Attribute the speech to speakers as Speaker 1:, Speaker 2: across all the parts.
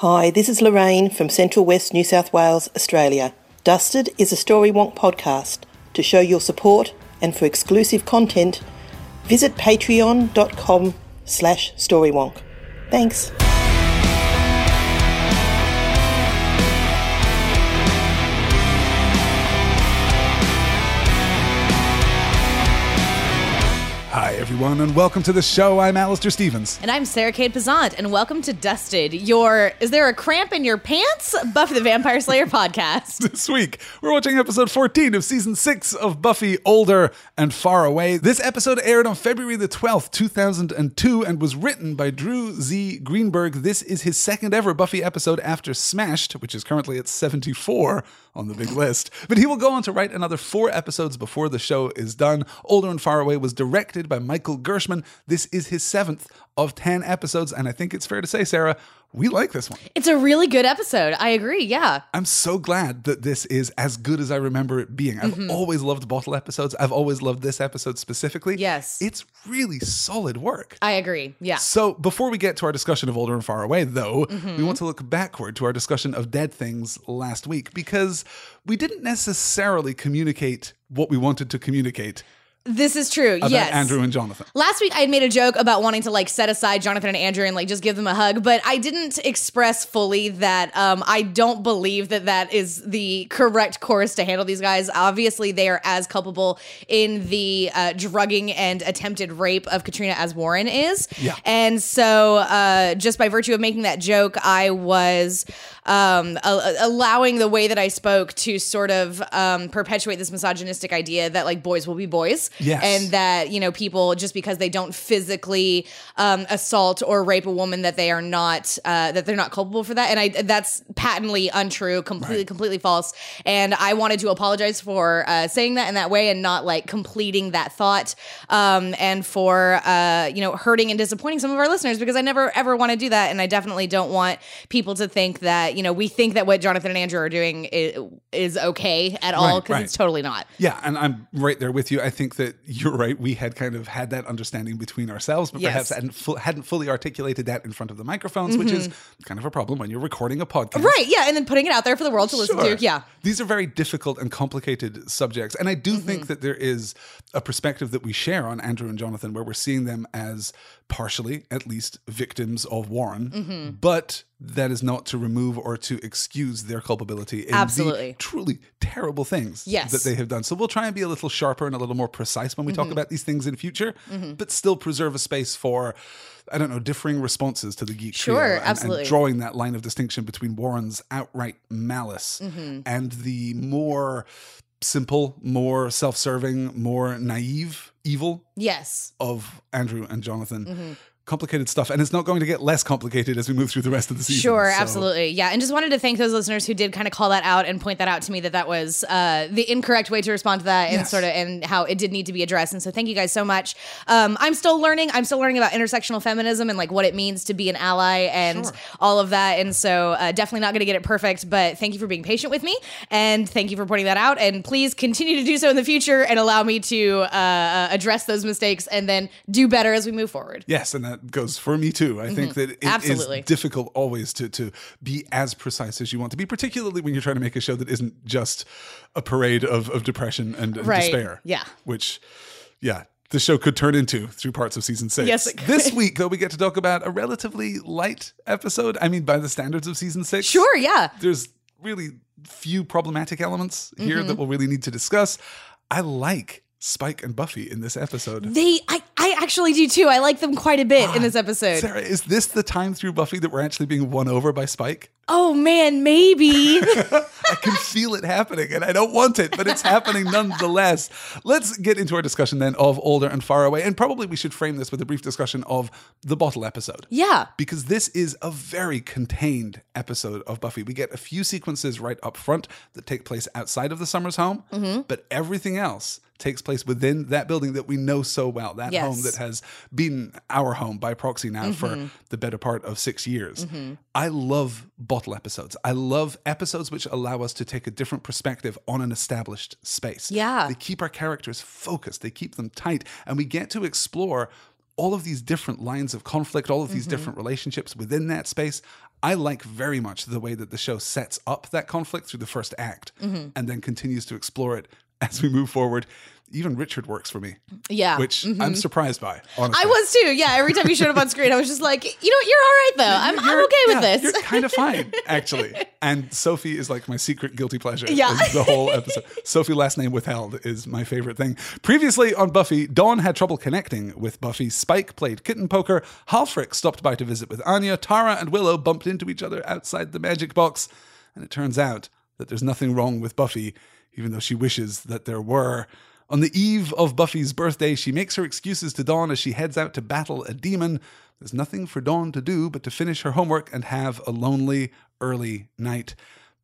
Speaker 1: Hi, this is Lorraine from Central West New South Wales, Australia. Dusted is a Story Wonk podcast. To show your support and for exclusive content, visit patreon.com slash storywonk. Thanks.
Speaker 2: Everyone, and welcome to the show. I'm Alastair Stephens.
Speaker 3: And I'm Sarah Kate Pazant, and welcome to Dusted, your Is There a Cramp in Your Pants? Buffy the Vampire Slayer podcast.
Speaker 2: This week, we're watching episode 14 of season 6 of Buffy Older and Far Away. This episode aired on February the 12th, 2002, and was written by Drew Z. Greenberg. This is his second ever Buffy episode after Smashed, which is currently at 74 on the big list. But he will go on to write another four episodes before the show is done. Older and Far Away was directed by Michael Gershman. This is his seventh of 10 episodes, and I think it's fair to say, Sarah, we like this one.
Speaker 3: It's a really good episode. I agree. Yeah.
Speaker 2: I'm so glad that this is as good as I remember it being. I've
Speaker 3: Mm-hmm.
Speaker 2: always loved bottle episodes. I've always loved this episode specifically.
Speaker 3: Yes.
Speaker 2: It's really solid work.
Speaker 3: I agree. Yeah.
Speaker 2: So, before we get to our discussion of Older and Far Away, though,
Speaker 3: Mm-hmm.
Speaker 2: we want to look backward to our discussion of Dead Things last week because we didn't necessarily communicate what we wanted to communicate
Speaker 3: This is true.
Speaker 2: about
Speaker 3: yes.
Speaker 2: Andrew and Jonathan.
Speaker 3: Last week I had made a joke about wanting to like set aside Jonathan and Andrew and like just give them a hug, but I didn't express fully that um, I don't believe that that is the correct course to handle these guys. Obviously, they are as culpable in the uh, drugging and attempted rape of Katrina as Warren is.
Speaker 2: Yeah.
Speaker 3: And so, uh, just by virtue of making that joke, I was um, a- allowing the way that I spoke to sort of um, perpetuate this misogynistic idea that like boys will be boys.
Speaker 2: Yes.
Speaker 3: And that, you know, people, just because they don't physically um, assault or rape a woman, that they are not, uh, that they're not culpable for that. And I, that's patently untrue, completely, completely false. And I wanted to apologize for uh, saying that in that way and not like completing that thought um, and for, uh, you know, hurting and disappointing some of our listeners because I never ever want to do that. And I definitely don't want people to think that, you know, we think that what Jonathan and Andrew are doing is, is okay at all because
Speaker 2: right.
Speaker 3: it's totally not.
Speaker 2: Yeah, and I'm right there with you. I think that you're right. We had kind of had that understanding between ourselves, but
Speaker 3: Yes.
Speaker 2: perhaps hadn't, fu- hadn't fully articulated that in front of the microphones, which is kind of a problem when you're recording a podcast.
Speaker 3: Mm-hmm. Right. Yeah. And then putting it out there for the world to listen to. Yeah.
Speaker 2: These are very difficult and complicated subjects. And I do
Speaker 3: Mm-hmm.
Speaker 2: think that there is a perspective that we share on Andrew and Jonathan where we're seeing them as partially, at least, victims of Warren.
Speaker 3: Mm-hmm.
Speaker 2: But that is not to remove or to excuse their culpability in the
Speaker 3: Absolutely.
Speaker 2: truly terrible things
Speaker 3: Yes.
Speaker 2: that they have done. So we'll try and be a little sharper and a little more precise when we
Speaker 3: Mm-hmm.
Speaker 2: talk about these things in future, but still preserve a space for. I don't know, differing responses to the geek
Speaker 3: Sure,
Speaker 2: trio and- and drawing that line of distinction between Warren's outright malice
Speaker 3: Mm-hmm.
Speaker 2: and the more simple, more self serving, more naive evil
Speaker 3: Yes.
Speaker 2: of Andrew and Jonathan. Complicated stuff. And it's not going to get less complicated as we move through the rest of the season.
Speaker 3: Sure,
Speaker 2: So-
Speaker 3: absolutely. Yeah. And just wanted to thank those listeners who did kind of call that out and point that out to me that that was uh, the incorrect way to respond to that and
Speaker 2: Yes.
Speaker 3: sort of and how it did need to be addressed. And so thank you guys so much. Um, I'm still learning. I'm still learning about intersectional feminism and like what it means to be an ally and
Speaker 2: Sure.
Speaker 3: all of that. And so uh, definitely not going to get it perfect, but thank you for being patient with me and thank you for pointing that out. And please continue to do so in the future and allow me to uh, uh, address those mistakes and then do better as we move forward.
Speaker 2: Yes, and that goes for me too. I think that it is
Speaker 3: Mm-hmm. Absolutely.
Speaker 2: difficult always to to be as precise as you want to be, particularly when you're trying to make a show that isn't just a parade of, of depression and, and
Speaker 3: Right.
Speaker 2: despair.
Speaker 3: Yeah.
Speaker 2: Which, yeah, the show could turn into through parts of season six.
Speaker 3: Yes.
Speaker 2: This week, though, we get to talk about a relatively light episode. I mean, by the standards of season six.
Speaker 3: Sure, yeah.
Speaker 2: There's really few problematic elements here
Speaker 3: Mm-hmm.
Speaker 2: that we'll really need to discuss. I like Spike and Buffy in this episode.
Speaker 3: They, I, I actually do too. I like them quite a bit in this episode.
Speaker 2: Sarah, is this the time through Buffy that we're actually being won over by Spike?
Speaker 3: Oh man, maybe.
Speaker 2: I can feel it happening and I don't want it, but it's happening nonetheless. Let's get into our discussion then of Older and Far Away. And probably we should frame this with a brief discussion of the bottle episode.
Speaker 3: yeah.
Speaker 2: Because this is a very contained episode of Buffy. We get a few sequences right up front that take place outside of the Summers home,
Speaker 3: Mm-hmm.
Speaker 2: but everything else takes place within that building that we know so well, that
Speaker 3: Yes.
Speaker 2: home that has been our home by proxy now
Speaker 3: Mm-hmm.
Speaker 2: for the better part of six years. Mm-hmm. I love bottle episodes. I love episodes which allow us to take a different perspective on an established space.
Speaker 3: Yeah.
Speaker 2: They keep our characters focused, they keep them tight, and we get to explore all of these different lines of conflict, all of these mm-hmm. different relationships within that space. I like very much the way that the show sets up that conflict through the first act mm-hmm. and then continues to explore it as we move forward. Even Richard works for me,
Speaker 3: Yeah.
Speaker 2: which I'm mm-hmm. surprised by. Honestly.
Speaker 3: I was too. Yeah. Every time you showed up on screen, I was just like, you know what? You're all right though. I'm, I'm okay with
Speaker 2: yeah,
Speaker 3: this.
Speaker 2: You're kind of fine, actually. And Sophie is like my secret guilty pleasure.
Speaker 3: Yeah.
Speaker 2: the whole episode. Sophie, last name withheld, is my favorite thing. Previously on Buffy, Dawn had trouble connecting with Buffy. Spike played kitten poker. Halfrek stopped by to visit with Anya. Tara and Willow bumped into each other outside the magic box. And it turns out that there's nothing wrong with Buffy, even though she wishes that there were. On the eve of Buffy's birthday, she makes her excuses to Dawn as she heads out to battle a demon. There's nothing for Dawn to do but to finish her homework and have a lonely, early night.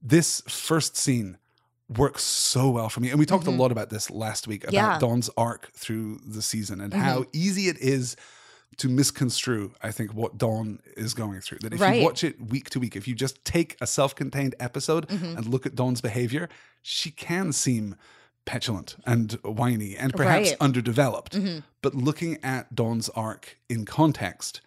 Speaker 2: This first scene works so well for me. And we talked a mm-hmm. lot about this last week about
Speaker 3: Yeah.
Speaker 2: Dawn's arc through the season and how mm-hmm. easy it is to misconstrue, I think, what Dawn is going through. That if
Speaker 3: Right.
Speaker 2: you watch it week to week, if you just take a self contained episode mm-hmm. and look at Dawn's behavior, she can seem petulant and whiny and perhaps
Speaker 3: Right.
Speaker 2: underdeveloped. Mm-hmm. But looking at Dawn's arc in context,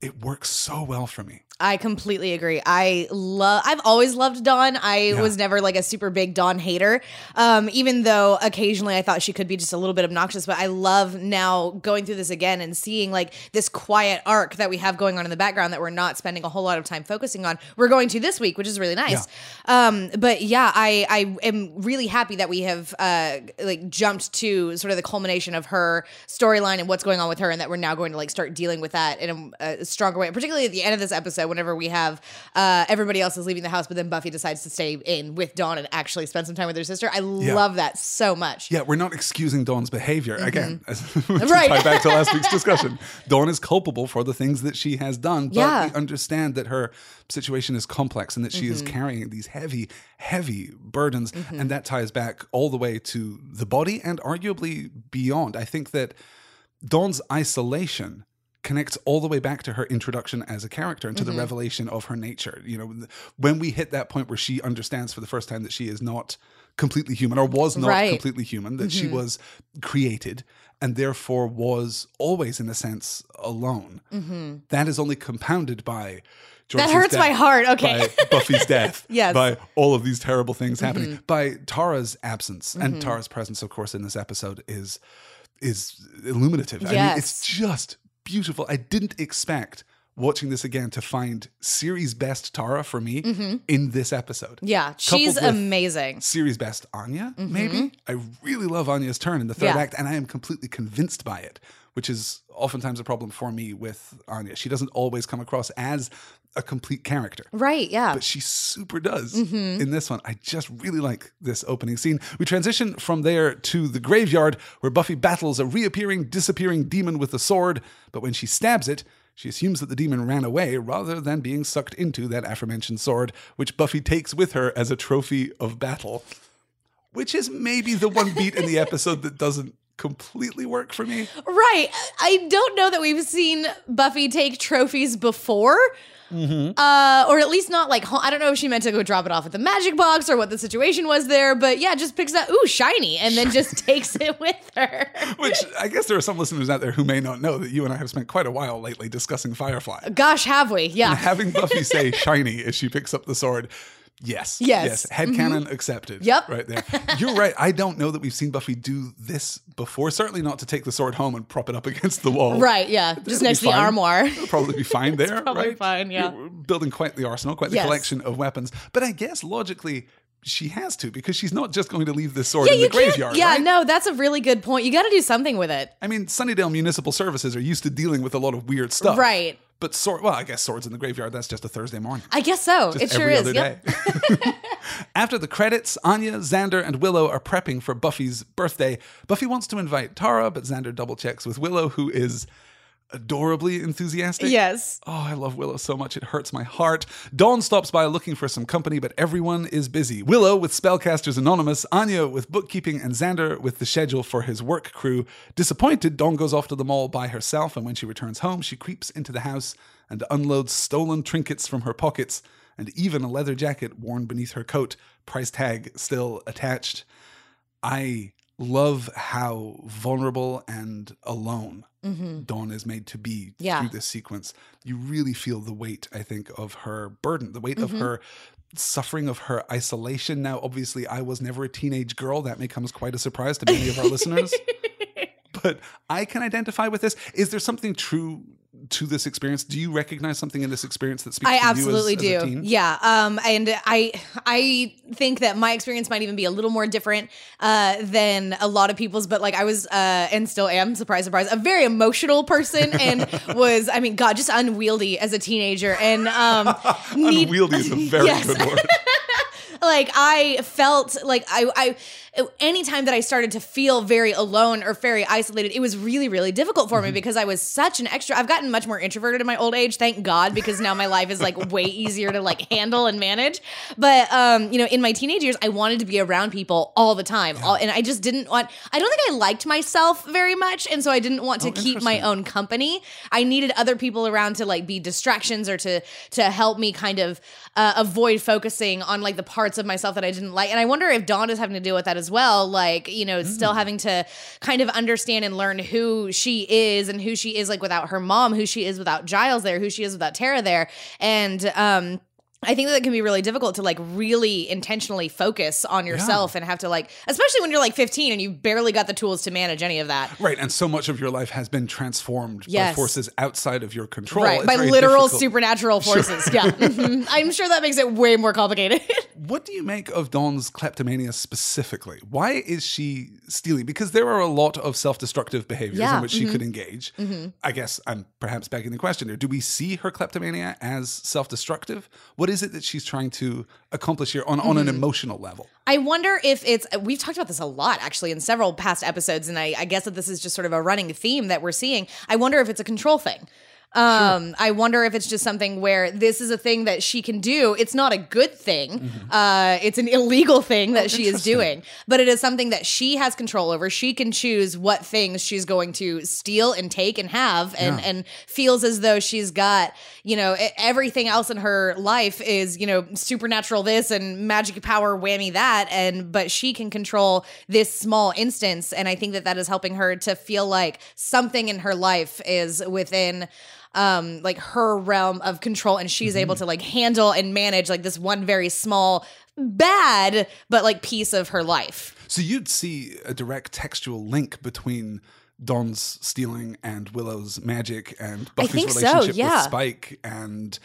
Speaker 2: it works so well for me.
Speaker 3: I completely agree. I love. I've always loved Dawn. I was never like a super big Dawn hater, um, even though occasionally I thought she could be just a little bit obnoxious. But I love now going through this again and seeing like this quiet arc that we have going on in the background that we're not spending a whole lot of time focusing on. We're going to this week, which is really nice. Um, but yeah, I I am really happy that we have uh, like jumped to sort of the culmination of her storyline and what's going on with her, and that we're now going to like start dealing with that in a, a stronger way. Particularly at the end of this episode, whenever we have uh, everybody else is leaving the house, but then Buffy decides to stay in with Dawn and actually spend some time with her sister. I love that so much.
Speaker 2: Yeah, we're not excusing Dawn's behavior again.
Speaker 3: Mm-hmm. Right.
Speaker 2: tie back to last week's discussion, Dawn is culpable for the things that she has done, but
Speaker 3: Yeah.
Speaker 2: we understand that her situation is complex and that she
Speaker 3: Mm-hmm.
Speaker 2: is carrying these heavy, heavy burdens, and that ties back all the way to the body and arguably beyond. I think that Dawn's isolation connects all the way back to her introduction as a character and to
Speaker 3: Mm-hmm.
Speaker 2: the revelation of her nature. You know, when we hit that point where she understands for the first time that she is not completely human or was not
Speaker 3: Right.
Speaker 2: completely human, that she mm-hmm. was created and therefore was always, in a sense, alone. Mm-hmm. That is only compounded by. Joyce's that
Speaker 3: hurts
Speaker 2: death,
Speaker 3: my heart. Okay.
Speaker 2: By Buffy's death.
Speaker 3: Yes.
Speaker 2: By all of these terrible things happening. Mm-hmm. By Tara's absence. And Tara's presence, of course, in this episode is is illuminative. I mean, it's just beautiful. I didn't expect watching this again to find series best Tara for me mm-hmm. in this episode.
Speaker 3: Yeah, she's amazing.
Speaker 2: Series best Anya, mm-hmm. maybe. I really love Anya's turn in the third
Speaker 3: Yeah.
Speaker 2: act, and I am completely convinced by it, which is oftentimes a problem for me with Anya. She doesn't always come across as a complete character
Speaker 3: Right, yeah.
Speaker 2: but she super does
Speaker 3: Mm-hmm.
Speaker 2: in this one. I just really like this opening scene. We transition from there to the graveyard where Buffy battles a reappearing, disappearing demon with a sword, but when she stabs it, she assumes that the demon ran away rather than being sucked into that aforementioned sword, which Buffy takes with her as a trophy of battle. Which is maybe the one beat in the episode that doesn't completely work for me.
Speaker 3: Right. I don't know that we've seen Buffy take trophies before. Uh, or at least not like I don't know if she meant to go drop it off at the magic box or what the situation was there, but yeah, just picks up ooh shiny and then just takes it with her.
Speaker 2: Which I guess there are some listeners out there who may not know that you and I have spent quite a while lately discussing Firefly.
Speaker 3: Gosh, have we? Yeah.
Speaker 2: having Buffy say shiny as she picks up the sword. Yes.
Speaker 3: Yes. Mm-hmm.
Speaker 2: Headcanon accepted.
Speaker 3: Yep.
Speaker 2: Right there. You're right. I don't know that we've seen Buffy do this before. Certainly not to take the sword home and prop it up against the wall.
Speaker 3: Right, yeah.
Speaker 2: It'll
Speaker 3: Just next to the armoire.
Speaker 2: It'll probably be fine there.
Speaker 3: probably
Speaker 2: right?
Speaker 3: fine, yeah.
Speaker 2: We're building quite the arsenal, quite the
Speaker 3: Yes.
Speaker 2: collection of weapons. But I guess logically, she has to because she's not just going to leave this sword
Speaker 3: Yeah,
Speaker 2: in the graveyard.
Speaker 3: Yeah,
Speaker 2: right?
Speaker 3: no, that's a really good point. You got to do something with it.
Speaker 2: I mean, Sunnydale Municipal Services are used to dealing with a lot of weird stuff.
Speaker 3: Right.
Speaker 2: But sword, well, I guess swords in the graveyard, that's just a Thursday morning.
Speaker 3: I guess so.
Speaker 2: Just
Speaker 3: it sure is. Yep.
Speaker 2: After the credits, Anya, Xander, and Willow are prepping for Buffy's birthday. Buffy wants to invite Tara, but Xander double checks with Willow, who is adorably enthusiastic.
Speaker 3: Yes.
Speaker 2: Oh, I love Willow so much, it hurts my heart. Dawn stops by looking for some company, but everyone is busy. Willow with Spellcasters Anonymous, Anya with bookkeeping, and Xander with the schedule for his work crew. Disappointed, Dawn goes off to the mall by herself, and when she returns home, she creeps into the house and unloads stolen trinkets from her pockets and even a leather jacket worn beneath her coat, price tag still attached. I love how vulnerable and alone Dawn is made to be
Speaker 3: Mm-hmm. Yeah.
Speaker 2: through this sequence. You really feel the weight, I think, of her burden, the weight of
Speaker 3: Mm-hmm.
Speaker 2: her suffering of her isolation. Now, obviously, I was never a teenage girl. That may come as quite a surprise to many of our listeners. But I can identify with this. Is there something true to this experience? Do you recognize something in this experience that speaks
Speaker 3: I
Speaker 2: to you
Speaker 3: absolutely
Speaker 2: as, as a
Speaker 3: do.
Speaker 2: teen?
Speaker 3: Yeah. Um, and I I think that my experience might even be a little more different uh, than a lot of people's. But like I was uh, and still am, surprise, surprise, a very emotional person, and was I mean, God, just unwieldy as a teenager, and um, need-
Speaker 2: Unwieldy is a very
Speaker 3: Yes.
Speaker 2: good word.
Speaker 3: like I felt like I I anytime that I started to feel very alone or very isolated, it was really really difficult for me because I was such an extra. I've gotten much more introverted in my old age, thank God, because now my life is like way easier to like handle and manage. But um, you know, in my teenage years, I wanted to be around people all the time, all, and I just didn't want. I don't think I liked myself very much, and so I didn't want to
Speaker 2: Oh,
Speaker 3: keep my own company. I needed other people around to like be distractions or to to help me kind of uh, avoid focusing on like the parts of myself that I didn't like. And I wonder if Dawn is having to deal with that as well. Like you know, still having to kind of understand and learn who she is and who she is like without her mom, who she is without Giles there, who she is without Tara there, and um. I think that it can be really difficult to like really intentionally focus on yourself and have to like, especially when you're like 15 and you barely got the tools to manage any of that.
Speaker 2: Right, and so much of your life has been transformed by forces outside of your control.
Speaker 3: right
Speaker 2: It's
Speaker 3: by literal
Speaker 2: difficult.
Speaker 3: supernatural forces yeah Mhm. i'm sure that makes it way more complicated
Speaker 2: What do you make of Dawn's kleptomania specifically? Why is she stealing? Because there are a lot of self-destructive behaviors
Speaker 3: Yeah,
Speaker 2: in which she could mm-hmm. engage. Mm-hmm. I guess I'm perhaps begging the question here: Do we see her kleptomania as self-destructive? What is it that she's trying to accomplish here on, on an mm-hmm. emotional level?
Speaker 3: i wonder if it's we've talked about this a lot actually in several past episodes and I, I guess that this is just sort of a running theme that we're seeing i wonder if it's a control thing um i wonder if it's just something where this is a thing that she can do. It's not a good thing. Uh it's an illegal thing that she is doing. But it is something that she has control over. She can choose what things she's going to steal and take and have and
Speaker 2: Yeah.
Speaker 3: and feels as though she's got you know everything else in her life is you know supernatural this and magic power whammy that. And but she can control this small instance. And i think that that is helping her to feel like something in her life is within um like her realm of control and she's able to like handle and manage like this one very small bad but like piece of her life
Speaker 2: So you'd see a direct textual link between Dawn's stealing and Willow's magic and Buffy's
Speaker 3: think so,
Speaker 2: relationship
Speaker 3: yeah.
Speaker 2: with Spike and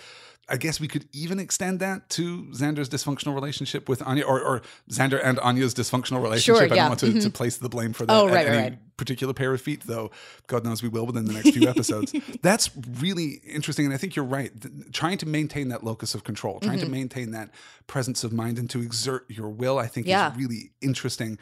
Speaker 2: I guess we could even extend that to Xander's dysfunctional relationship with Anya, or, or Xander and Anya's dysfunctional relationship. I
Speaker 3: yeah.
Speaker 2: don't want to, to place the blame for that
Speaker 3: Oh,
Speaker 2: at
Speaker 3: right, right,
Speaker 2: any
Speaker 3: right.
Speaker 2: particular pair of feet, though God knows we will within the next few episodes. That's really interesting. And I think you're right. Th- trying to maintain that locus of control, trying
Speaker 3: Mm-hmm.
Speaker 2: to maintain that presence of mind and to exert your will, I think
Speaker 3: Yeah.
Speaker 2: is really interesting.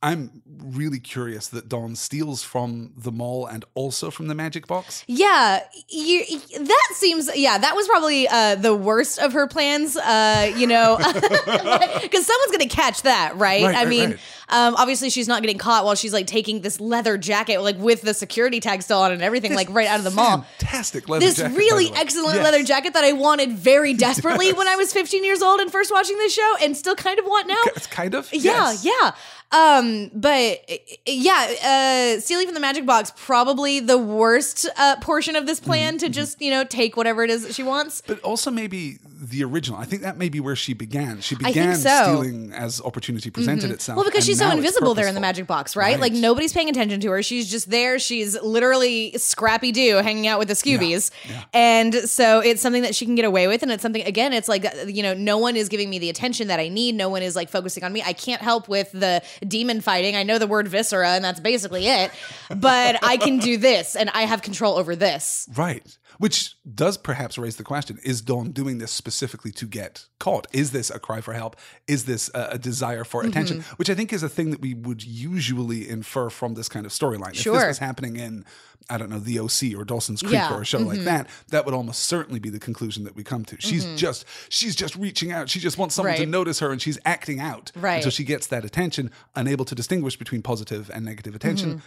Speaker 2: I'm really curious that Dawn steals from the mall and also from the magic box.
Speaker 3: Yeah, you, that seems. Yeah, that was probably uh, the worst of her plans. Uh, you know, because someone's gonna catch that, right?
Speaker 2: Right,
Speaker 3: I
Speaker 2: right,
Speaker 3: mean,
Speaker 2: right.
Speaker 3: um, obviously she's not getting caught while she's like taking this leather jacket, like with the security tag still on and everything, like right out of the mall.
Speaker 2: Fantastic leather
Speaker 3: This
Speaker 2: jacket,
Speaker 3: really excellent
Speaker 2: Yes.
Speaker 3: leather jacket that I wanted very desperately when I was 15 years old and first watching this show, and still kind of want now.
Speaker 2: It's kind of.
Speaker 3: Yeah,
Speaker 2: Yes.
Speaker 3: yeah. Um, but yeah, uh, stealing from the magic box probably the worst uh, portion of this plan
Speaker 2: Mm-hmm.
Speaker 3: to just you know take whatever it is that she wants.
Speaker 2: But also maybe the original. I think that may be where she began. She began
Speaker 3: so. Mm-hmm.
Speaker 2: stealing as opportunity presented itself.
Speaker 3: Well, because she's so invisible there in the magic box, right?
Speaker 2: Right.
Speaker 3: Like nobody's paying attention to her. She's just there. She's literally Scrappy Doo hanging out with the Scoobies. And so it's something that she can get away with. And it's something, again, it's like, uh, you know, no one is giving me the attention that I need. No one is like focusing on me. I can't help with the demon fighting. I know the word viscera, and that's basically it. But I can do this, and I have control over this.
Speaker 2: Right. Which does perhaps raise the question is Dawn doing this specifically to get caught? Is this a cry for help? Is this a, a desire for
Speaker 3: Mm-hmm.
Speaker 2: attention? Which I think is a thing that we would usually infer from this kind of storyline.
Speaker 3: Sure.
Speaker 2: If this was happening in, I don't know, The OC or Dawson's Creek
Speaker 3: Yeah. Mm-hmm.
Speaker 2: or a show like that, that would almost certainly be the conclusion that we come to. She's just, she's just reaching out. She just wants someone to notice her and she's acting out.
Speaker 3: Right.
Speaker 2: Until she gets that attention, unable to distinguish between positive and negative attention
Speaker 3: Mm-hmm.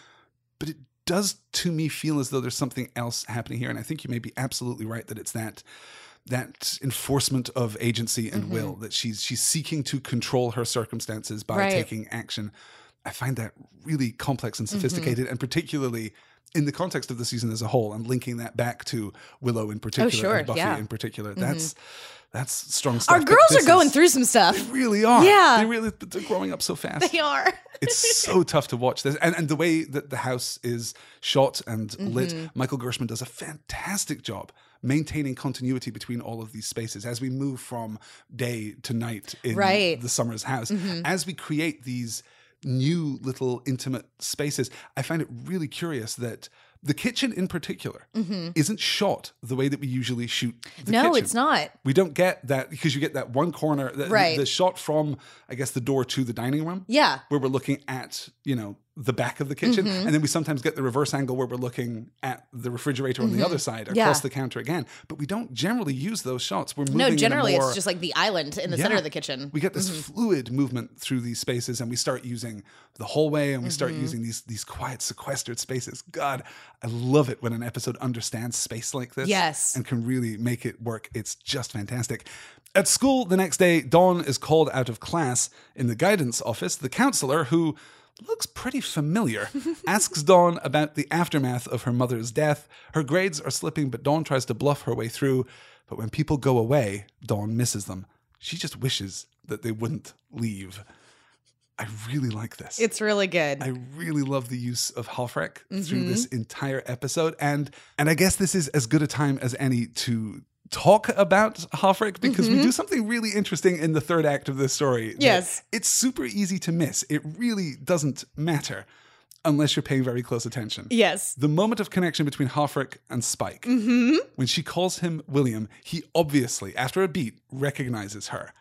Speaker 2: but it does to me feel as though there's something else happening here and i think you may be absolutely right that it's that that enforcement of agency and
Speaker 3: Mm-hmm.
Speaker 2: will that she's she's seeking to control her circumstances by
Speaker 3: Right.
Speaker 2: taking action i find that really complex and sophisticated
Speaker 3: Mm-hmm.
Speaker 2: and particularly in the context of the season as a whole and linking that back to Willow in particular
Speaker 3: Oh, sure,
Speaker 2: and Buffy
Speaker 3: yeah. Mm-hmm.
Speaker 2: in particular, that's that's strong stuff.
Speaker 3: Our girls are going
Speaker 2: is-
Speaker 3: through some stuff.
Speaker 2: They really are.
Speaker 3: Yeah.
Speaker 2: They really they're growing up so fast.
Speaker 3: They are.
Speaker 2: It's so tough to watch this. And, and the way that the house is shot and
Speaker 3: Mm-hmm.
Speaker 2: lit, Michael Gershman does a fantastic job maintaining continuity between all of these spaces as we move from day to night in
Speaker 3: Right. Mm-hmm.
Speaker 2: the Summers house. As we create these new little intimate spaces, I find it really curious that the kitchen in particular isn't shot the way that we usually shoot the
Speaker 3: Mm-hmm. no,
Speaker 2: kitchen.
Speaker 3: it's not.
Speaker 2: We don't get that because you get that one corner, the,
Speaker 3: Right.
Speaker 2: the shot from, I guess, the door to the dining room
Speaker 3: Yeah.
Speaker 2: where we're looking at you know the back of the kitchen
Speaker 3: Mm-hmm.
Speaker 2: and then we sometimes get the reverse angle where we're looking at the refrigerator on the other side across
Speaker 3: Mm-hmm. Yeah.
Speaker 2: the counter again but we don't generally use those shots we're moving
Speaker 3: No, generally
Speaker 2: more-
Speaker 3: it's just like the island in the
Speaker 2: Yeah.
Speaker 3: center of the kitchen.
Speaker 2: we get this
Speaker 3: Mm-hmm.
Speaker 2: fluid movement through these spaces and we start using the hallway and we start
Speaker 3: Mm-hmm.
Speaker 2: using these these quiet sequestered spaces god i love it when an episode understands space like this
Speaker 3: Yes.
Speaker 2: and can really make it work it's just fantastic at school the next day dawn is called out of class in the guidance office the counselor who looks pretty familiar asks dawn about the aftermath of her mother's death her grades are slipping but dawn tries to bluff her way through but when people go away dawn misses them she just wishes that they wouldn't leave. I really like this.
Speaker 3: It's really good.
Speaker 2: I really love the use of Halfrek
Speaker 3: Mm-hmm.
Speaker 2: through this entire episode, and and I guess this is as good a time as any to talk about Halfrek because we do something really interesting in the third act of this story.
Speaker 3: Mm-hmm. Yes.
Speaker 2: it's super easy to miss. It really doesn't matter unless you're paying very close attention.
Speaker 3: yes.
Speaker 2: The moment of connection between Halfrek and Spike,
Speaker 3: Mm-hmm.
Speaker 2: when she calls him William, he obviously, after a beat, recognizes her.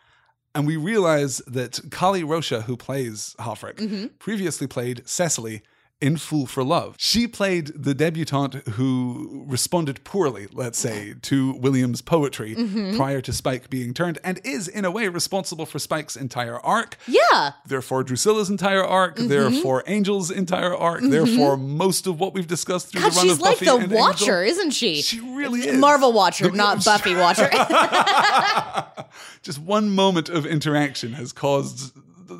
Speaker 2: And we realize that Kali Rocha, who plays Halfrek,
Speaker 3: Mm-hmm.
Speaker 2: previously played Cecily in Fool for Love. She played the debutante who responded poorly, let's say, to William's poetry
Speaker 3: Mm-hmm.
Speaker 2: prior to Spike being turned, and is, in a way, responsible for Spike's entire arc
Speaker 3: Yeah.
Speaker 2: therefore Drusilla's entire arc,
Speaker 3: Mm-hmm.
Speaker 2: therefore Angel's entire arc, therefore most of what we've discussed through
Speaker 3: God,
Speaker 2: the run
Speaker 3: she's
Speaker 2: of
Speaker 3: like
Speaker 2: Buffy
Speaker 3: the
Speaker 2: and Angel.
Speaker 3: Watcher, isn't she?
Speaker 2: She really is.
Speaker 3: Marvel Watcher,
Speaker 2: The-
Speaker 3: not Buffy Watcher.
Speaker 2: Just one moment of interaction has caused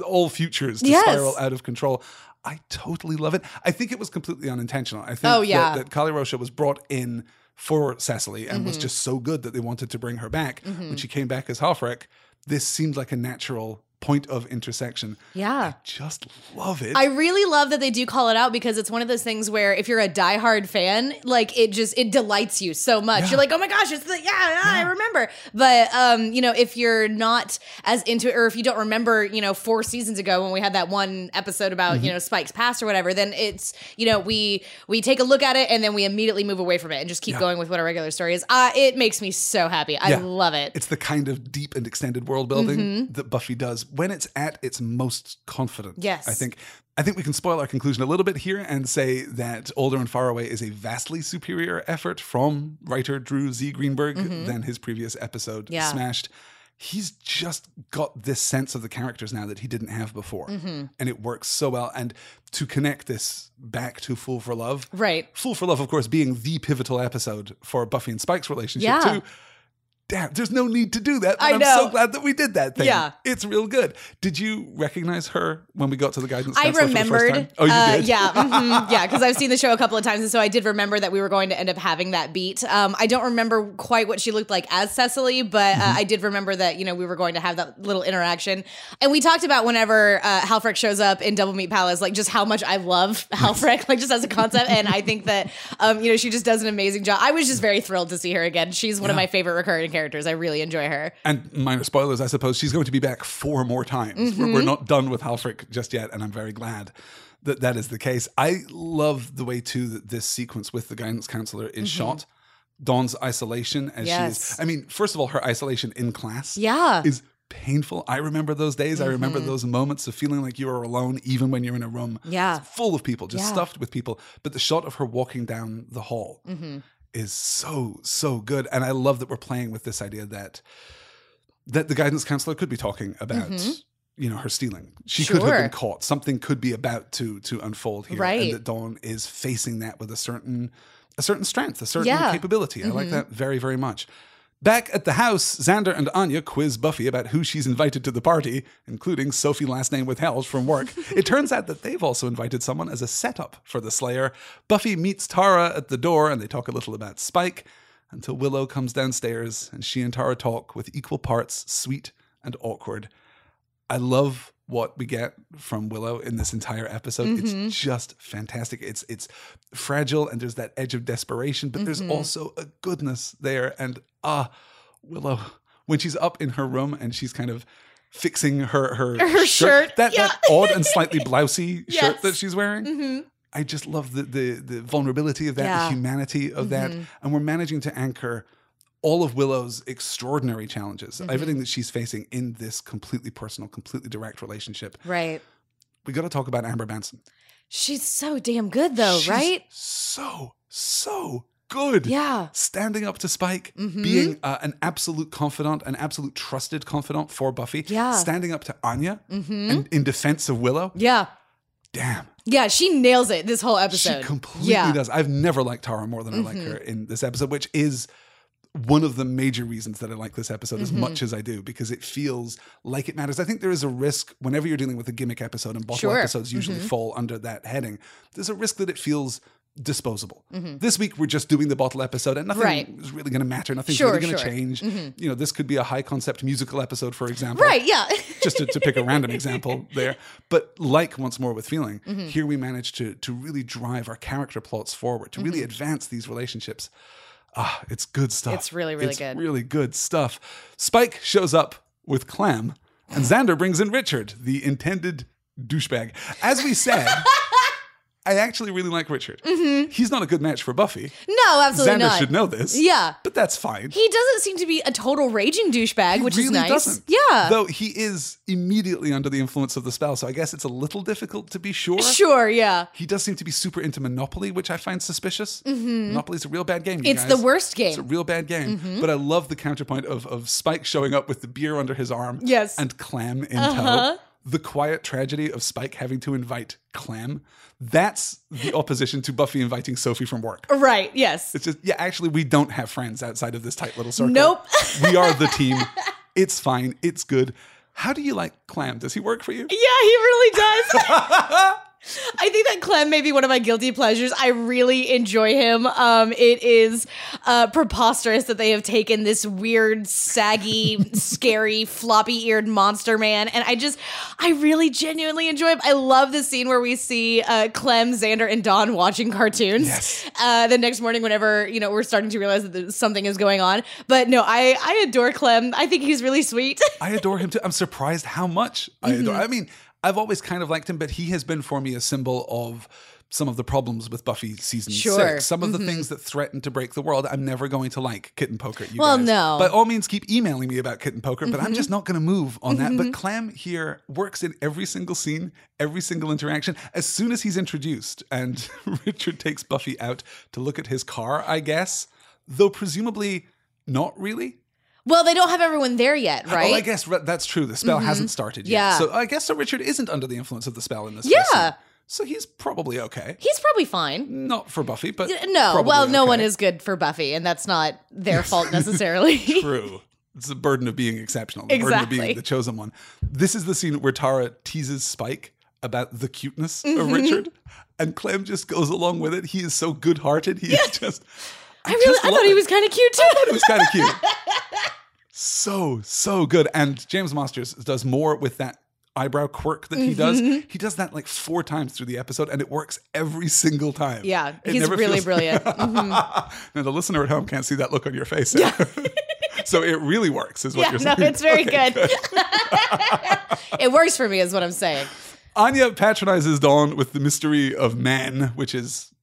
Speaker 2: all futures to
Speaker 3: Yes.
Speaker 2: spiral out of control. I totally love it. I think it was completely unintentional. I think
Speaker 3: Oh, yeah.
Speaker 2: that, that Kali Rocha was brought in for Cecily and
Speaker 3: Mm-hmm.
Speaker 2: was just so good that they wanted to bring her back. When she came back as Halfrek, this seemed like a natural point of intersection.
Speaker 3: yeah.
Speaker 2: I just love it.
Speaker 3: I really love that they do call it out because it's one of those things where if you're a diehard fan, like it just it delights you so much.
Speaker 2: Yeah.
Speaker 3: You're like, oh my gosh, it's the yeah, yeah, I remember. But um, you know, if you're not as into it, or if you don't remember, you know, four seasons ago when we had that one episode about
Speaker 2: Mm-hmm.
Speaker 3: you know Spike's past or whatever, then it's you know we we take a look at it and then we immediately move away from it and just keep going with what our regular story is. Uh, it makes me so happy. I
Speaker 2: Yeah.
Speaker 3: love it.
Speaker 2: It's the kind of deep and extended world building
Speaker 3: Mm-hmm.
Speaker 2: that Buffy does when it's at its most confident.
Speaker 3: Yes.
Speaker 2: I think I think we can spoil our conclusion a little bit here and say that Older and Far Away is a vastly superior effort from writer Drew Z. Greenberg than his previous episode,
Speaker 3: Mm-hmm. Yeah.
Speaker 2: Smashed. He's just got this sense of the characters now that he didn't have before.
Speaker 3: Mm-hmm.
Speaker 2: And it works so well. And to connect this back to Fool for Love.
Speaker 3: Right.
Speaker 2: Fool for Love, of course, being the pivotal episode for Buffy and Spike's relationship,
Speaker 3: Yeah.
Speaker 2: too. Damn, there's no need to do that. But
Speaker 3: I
Speaker 2: I'm so glad that we did that thing.
Speaker 3: Yeah.
Speaker 2: It's real good. Did you recognize her when we got to the guidance
Speaker 3: I
Speaker 2: counselor for the first
Speaker 3: remembered.
Speaker 2: time? Oh, you
Speaker 3: uh,
Speaker 2: did?
Speaker 3: Yeah, mhm, yeah, because I've seen the show a couple of times, and so I did remember that we were going to end up having that beat. Um, I don't remember quite what she looked like as Cecily, but
Speaker 2: Mm-hmm.
Speaker 3: uh, I did remember that you know we were going to have that little interaction. And we talked about whenever uh, Halfrek shows up in Double Meat Palace, like just how much I love Halfrek, like just as a concept. And I think that um, you know she just does an amazing job. I was just very thrilled to see her again. She's one of my favorite recurring characters. I really enjoy her.
Speaker 2: And minor spoilers, I suppose she's going to be back four more times. We're,
Speaker 3: Mm-hmm.
Speaker 2: we're not done with Halfrek just yet, and I'm very glad that that is the case. I love the way too that this sequence with the guidance counselor is shot. Dawn's isolation as
Speaker 3: Mm-hmm. Yes.
Speaker 2: she is. I mean, first of all, her isolation in class,
Speaker 3: Yeah.
Speaker 2: is painful. I remember those days. I remember
Speaker 3: Mm-hmm.
Speaker 2: those moments of feeling like you are alone, even when you're in a room
Speaker 3: Yeah.
Speaker 2: full of people, just
Speaker 3: Yeah.
Speaker 2: stuffed with people. But the shot of her walking down the hall
Speaker 3: Mm-hmm.
Speaker 2: Is so so good, and I love that we're playing with this idea that that the guidance counselor could be talking about. You know her stealing. She could have
Speaker 3: Mm-hmm.
Speaker 2: Been caught. Something could be about to to unfold here,
Speaker 3: Right.
Speaker 2: and that Dawn is facing that with a certain a certain strength, a certain
Speaker 3: Yeah. Mm-hmm.
Speaker 2: capability. I like that very very much. Back at the house, Xander and Anya quiz Buffy about who she's invited to the party, including Sophie last name withheld from work. it turns out that they've also invited someone as a setup for the Slayer. Buffy meets Tara at the door and they talk a little about Spike until Willow comes downstairs and she and Tara talk with equal parts sweet and awkward. I love what we get from Willow in this entire episode. It's just fantastic. It's it's fragile and there's that edge of desperation, but there's also a goodness there. And ah, Willow, when she's up in her room and she's kind of fixing her her,
Speaker 3: Her shirt,
Speaker 2: that,
Speaker 3: yeah.
Speaker 2: that odd and slightly blousy
Speaker 3: Yes. Mm-hmm.
Speaker 2: shirt that she's wearing. I just love the the the vulnerability of that,
Speaker 3: Yeah.
Speaker 2: the humanity of that,
Speaker 3: Mm-hmm.
Speaker 2: and we're managing to anchor all of Willow's extraordinary challenges,
Speaker 3: Mm-hmm.
Speaker 2: everything that she's facing in this completely personal, completely direct relationship.
Speaker 3: Right.
Speaker 2: We got to talk about Amber Benson.
Speaker 3: She's so damn good though,
Speaker 2: She's
Speaker 3: right?
Speaker 2: So so good.
Speaker 3: Yeah.
Speaker 2: Standing up to Spike,
Speaker 3: Mhm.
Speaker 2: being uh, an absolute confidant, an absolute trusted confidant for Buffy.
Speaker 3: Yeah.
Speaker 2: Standing up to Anya
Speaker 3: Mm-hmm.
Speaker 2: and in defense of Willow.
Speaker 3: Yeah.
Speaker 2: Damn.
Speaker 3: Yeah, she nails it this whole episode.
Speaker 2: She completely
Speaker 3: yeah. Mm-hmm.
Speaker 2: does. I've never liked Tara more than I like her in this episode, which is one of the major reasons that I like this episode as
Speaker 3: Mm-hmm.
Speaker 2: much as I do because it feels like it matters. I think there is a risk whenever you're dealing with a gimmick episode, and bottle
Speaker 3: Sure. Mm-hmm.
Speaker 2: episodes usually fall under that heading. There's a risk that it feels disposable.
Speaker 3: Mm-hmm.
Speaker 2: This week we're just doing the bottle episode, and nothing
Speaker 3: Right.
Speaker 2: is really going to matter. Nothing's
Speaker 3: Sure,
Speaker 2: really going to
Speaker 3: sure. Mm-hmm.
Speaker 2: change. You know, this could be a high concept musical episode, for example
Speaker 3: Right, yeah.
Speaker 2: just to, to pick a random example there. But like once more with feeling,
Speaker 3: Mm-hmm.
Speaker 2: here we manage to to really drive our character plots forward, to
Speaker 3: Mm-hmm.
Speaker 2: really advance these relationships. Ah, it's good stuff.
Speaker 3: It's really, really
Speaker 2: It's
Speaker 3: good.
Speaker 2: Really good stuff. Spike shows up with Clem, and Xander brings in Richard, the intended douchebag. As we said. I actually really like Richard. He's not a good match for Buffy.
Speaker 3: no, absolutely
Speaker 2: Xander
Speaker 3: not.
Speaker 2: should know this.
Speaker 3: Yeah.
Speaker 2: But that's fine.
Speaker 3: He doesn't seem to be a total raging douchebag,
Speaker 2: He
Speaker 3: which is
Speaker 2: really
Speaker 3: nice.
Speaker 2: doesn't.
Speaker 3: Yeah.
Speaker 2: Though he is immediately under the influence of the spell, so I guess it's a little difficult to be sure.
Speaker 3: Sure, yeah.
Speaker 2: He does seem to be super into Monopoly, which I find suspicious. Monopoly's a real bad game. you
Speaker 3: Mm-hmm. It's
Speaker 2: guys.
Speaker 3: the worst game.
Speaker 2: It's a real bad game.
Speaker 3: Mm-hmm.
Speaker 2: But I love the counterpoint of, of Spike showing up with the beer under his arm
Speaker 3: Yes.
Speaker 2: and Clem in
Speaker 3: Uh-huh.
Speaker 2: tow. The quiet tragedy of Spike having to invite Clem. That's the opposition to Buffy inviting Sophie from work.
Speaker 3: Right, yes.
Speaker 2: It's just, yeah, actually, we don't have friends outside of this tight little circle.
Speaker 3: Nope.
Speaker 2: we are the team. It's fine. It's good. How do you like Clem? Does he work for you?
Speaker 3: Yeah, he really does. I think that Clem may be one of my guilty pleasures. I really enjoy him. Um, it is uh, preposterous that they have taken this weird, saggy, scary, floppy-eared monster man, and I just, I really genuinely enjoy him. I love the scene where we see uh, Clem, Xander, and Dawn watching cartoons.
Speaker 2: Yes.
Speaker 3: Uh, the next morning, whenever you know we're starting to realize that something is going on, but no, I I adore Clem. I think he's really sweet.
Speaker 2: I adore him too. I'm surprised how much I adore.
Speaker 3: Mm-hmm.
Speaker 2: I mean, I've always kind of liked him, but he has been for me a symbol of some of the problems with Buffy season
Speaker 3: Sure. Mm-hmm.
Speaker 2: six. Some of the things that threaten to break the world. I'm never going to like Kitten Poker. You
Speaker 3: Well,
Speaker 2: guys.
Speaker 3: no. Mm-hmm.
Speaker 2: By all means, keep emailing me about Kitten Poker, but I'm just not going to move on that. But Clem here works in every single scene, every single interaction. As soon as he's introduced, and Richard takes Buffy out to look at his car, I guess, though presumably not really.
Speaker 3: Well, they don't have everyone there yet, right? Mm-hmm.
Speaker 2: Oh, I guess that's true. The spell hasn't started yet.
Speaker 3: Yeah.
Speaker 2: So I guess so Richard isn't under the influence of the spell in this.
Speaker 3: Yeah.
Speaker 2: So he's probably okay.
Speaker 3: He's probably fine.
Speaker 2: Not for Buffy, but
Speaker 3: No, well, no
Speaker 2: okay.
Speaker 3: one is good for Buffy, and that's not their fault necessarily.
Speaker 2: True. It's the burden of being exceptional. The burden of
Speaker 3: Exactly.
Speaker 2: being the chosen one. This is the scene where Tara teases Spike about the cuteness of
Speaker 3: Mm-hmm.
Speaker 2: Richard, and Clem just goes along with it. He is so good-hearted. He is just.
Speaker 3: I really, I thought he was kind of cute too.
Speaker 2: I thought he was kind of cute. so so good, and James Marsters does more with that eyebrow quirk that he does.
Speaker 3: Mm-hmm.
Speaker 2: He does that like four times through the episode, and it works every single time.
Speaker 3: Yeah,
Speaker 2: It
Speaker 3: he's really
Speaker 2: feels-
Speaker 3: brilliant. Mm-hmm.
Speaker 2: now the listener at home can't see that look on your face. Yeah. so it really works, is what
Speaker 3: Yeah,
Speaker 2: you're saying.
Speaker 3: no, it's very
Speaker 2: Okay,
Speaker 3: good. it works for me, is what I'm saying.
Speaker 2: Anya patronizes Dawn with the mystery of man, which is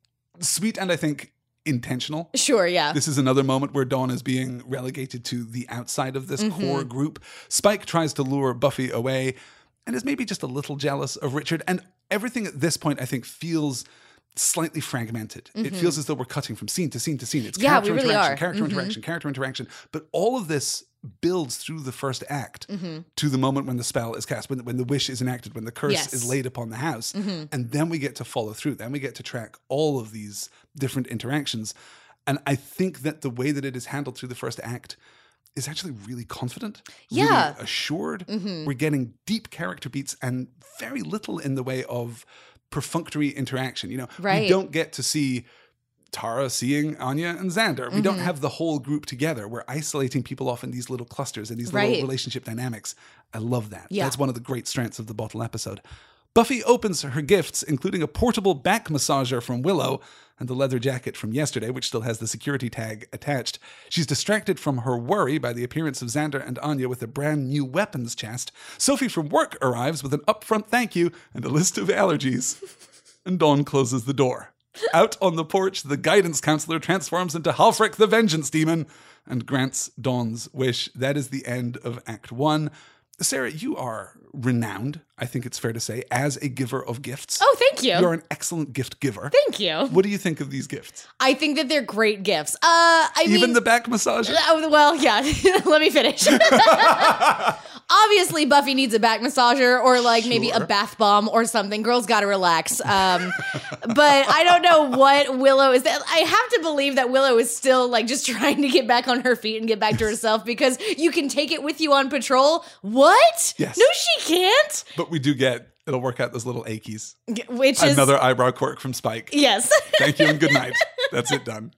Speaker 2: sweet and I think intentional.
Speaker 3: Sure, yeah.
Speaker 2: This is another moment where Dawn is being relegated to the outside of this
Speaker 3: Mm-hmm.
Speaker 2: core group. Spike tries to lure Buffy away and is maybe just a little jealous of Richard. And everything at this point, I think, feels slightly fragmented. It feels as though we're cutting from scene to scene to scene. It's
Speaker 3: Mm-hmm. Yeah, we
Speaker 2: character
Speaker 3: really
Speaker 2: interaction,
Speaker 3: are. Mm-hmm.
Speaker 2: character interaction, character interaction. But all of this builds through the first act to the moment when the spell is cast, when, when the wish is enacted, when the curse
Speaker 3: Yes.
Speaker 2: is laid upon the house. And then we get to follow through. Then we get to track all of these different interactions. And I think that the way that it is handled through the first act is actually really confident,
Speaker 3: Yeah. Mm-hmm.
Speaker 2: assured. We're getting deep character beats and very little in the way of perfunctory interaction. You know, we don't get to see Tara seeing Anya and Xander. We
Speaker 3: Mm-hmm.
Speaker 2: don't have the whole group together. We're isolating people off in these little clusters and these
Speaker 3: Right.
Speaker 2: little relationship dynamics. I love that.
Speaker 3: Yeah.
Speaker 2: That's one of the great strengths of the bottle episode. Buffy opens her gifts, including a portable back massager from Willow and the leather jacket from yesterday, which still has the security tag attached. She's distracted from her worry by the appearance of Xander and Anya with a brand new weapons chest. Sophie from work arrives with an upfront thank you and a list of allergies. and Dawn closes the door. Out on the porch, the guidance counselor transforms into Halfrek the Vengeance Demon and grants Dawn's wish. That is the end of Act One. Sarah, you are renowned, I think it's fair to say, as a giver of gifts.
Speaker 3: Oh, thank you.
Speaker 2: You're an excellent gift giver.
Speaker 3: Thank you.
Speaker 2: What do you think of these gifts?
Speaker 3: I think that they're great gifts. Uh, I
Speaker 2: Even
Speaker 3: mean,
Speaker 2: the back massage?
Speaker 3: Oh, well, yeah. Let me finish. Obviously, Buffy needs a back massager or like maybe a bath bomb or something. Girls got to relax. Um, but I don't know what Willow is. I have to believe that Willow is still like just trying to get back on her feet and get back to herself because you can take it with you on patrol. What?
Speaker 2: Yes.
Speaker 3: No, she can't.
Speaker 2: But we do get, it'll work out those little achies.
Speaker 3: Which is
Speaker 2: Another eyebrow quirk from Spike.
Speaker 3: yes.
Speaker 2: Thank you and good night. That's it done.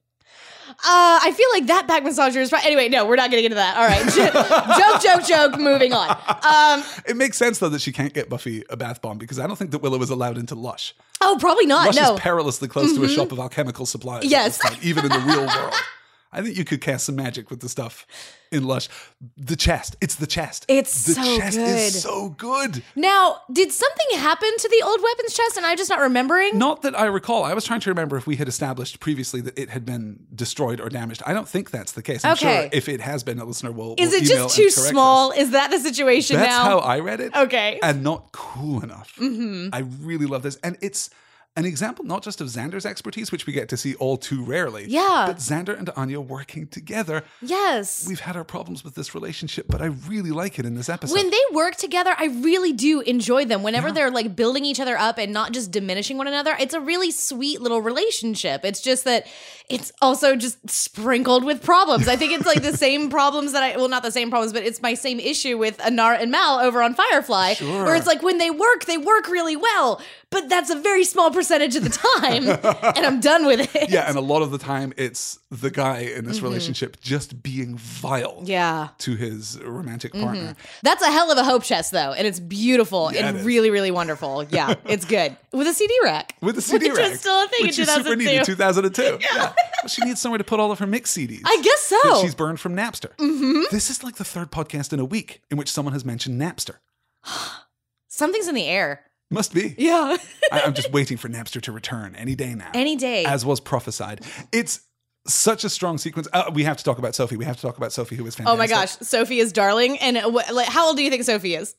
Speaker 3: Uh, I feel like that back massager is right. Anyway, no, we're not getting into that. All right, joke, joke, joke. Moving on. Um,
Speaker 2: It makes sense though that she can't get Buffy a bath bomb because I don't think that Willow is allowed into Lush.
Speaker 3: oh, probably not.
Speaker 2: Lush
Speaker 3: no, Mm-hmm.
Speaker 2: is perilously close to a shop of alchemical supplies.
Speaker 3: Yes.
Speaker 2: even in the real world. I think you could cast some magic with the stuff in Lush. The chest. It's the chest.
Speaker 3: It's
Speaker 2: the
Speaker 3: so
Speaker 2: chest
Speaker 3: good.
Speaker 2: is so good.
Speaker 3: Now, did something happen to the old weapons chest and I'm just not remembering?
Speaker 2: Not that I recall. I was trying to remember if we had established previously that it had been destroyed or damaged. I don't think that's the case. I'm
Speaker 3: Okay.
Speaker 2: sure if it has been, a listener will.
Speaker 3: Is
Speaker 2: will
Speaker 3: it just too small?
Speaker 2: us.
Speaker 3: Is that the situation
Speaker 2: That's
Speaker 3: now?
Speaker 2: how I read it.
Speaker 3: Okay.
Speaker 2: And not cool enough. Mm-hmm. I really love this. And it's an example not just of Xander's expertise, which we get to see all too rarely.
Speaker 3: Yeah.
Speaker 2: But Xander and Anya working together.
Speaker 3: yes.
Speaker 2: We've had our problems with this relationship, but I really like it in this episode.
Speaker 3: when they work together, I really do enjoy them. Whenever they're like building each other up and not just diminishing one another, it's a really sweet little relationship. It's just that it's also just sprinkled with problems. I think it's like the same problems that I, well, not the same problems, but it's my same issue with Inara and Mal over on Firefly,
Speaker 2: Sure.
Speaker 3: where it's like when they work, they work really well, but that's a very small percentage of the time, and I'm done with it.
Speaker 2: yeah, and a lot of the time it's the guy in this relationship just being vile
Speaker 3: Mm-hmm. Yeah. Mm-hmm.
Speaker 2: to his romantic partner.
Speaker 3: That's a hell of a hope chest, though, and it's beautiful
Speaker 2: Yeah,
Speaker 3: and
Speaker 2: it
Speaker 3: really, really wonderful. Yeah, it's good with a CD rack.
Speaker 2: With a CD
Speaker 3: which
Speaker 2: rack.
Speaker 3: was still a thing
Speaker 2: which
Speaker 3: in
Speaker 2: is super neat in
Speaker 3: 2002.
Speaker 2: 2002. Yeah. Well, she needs somewhere to put all of her mix CDs.
Speaker 3: I guess so.
Speaker 2: She's burned from Napster. Mm-hmm. This is like the third podcast in a week in which someone has mentioned Napster.
Speaker 3: Something's in the air.
Speaker 2: Must be.
Speaker 3: Yeah,
Speaker 2: I, I'm just waiting for Napster to return any day now.
Speaker 3: any day.
Speaker 2: as was prophesied. It's such a strong sequence. Uh, we have to talk about Sophie. We have to talk about Sophie, who is fantastic.
Speaker 3: oh my gosh, Sophie is darling. And wh- like, how old do you think Sophie is?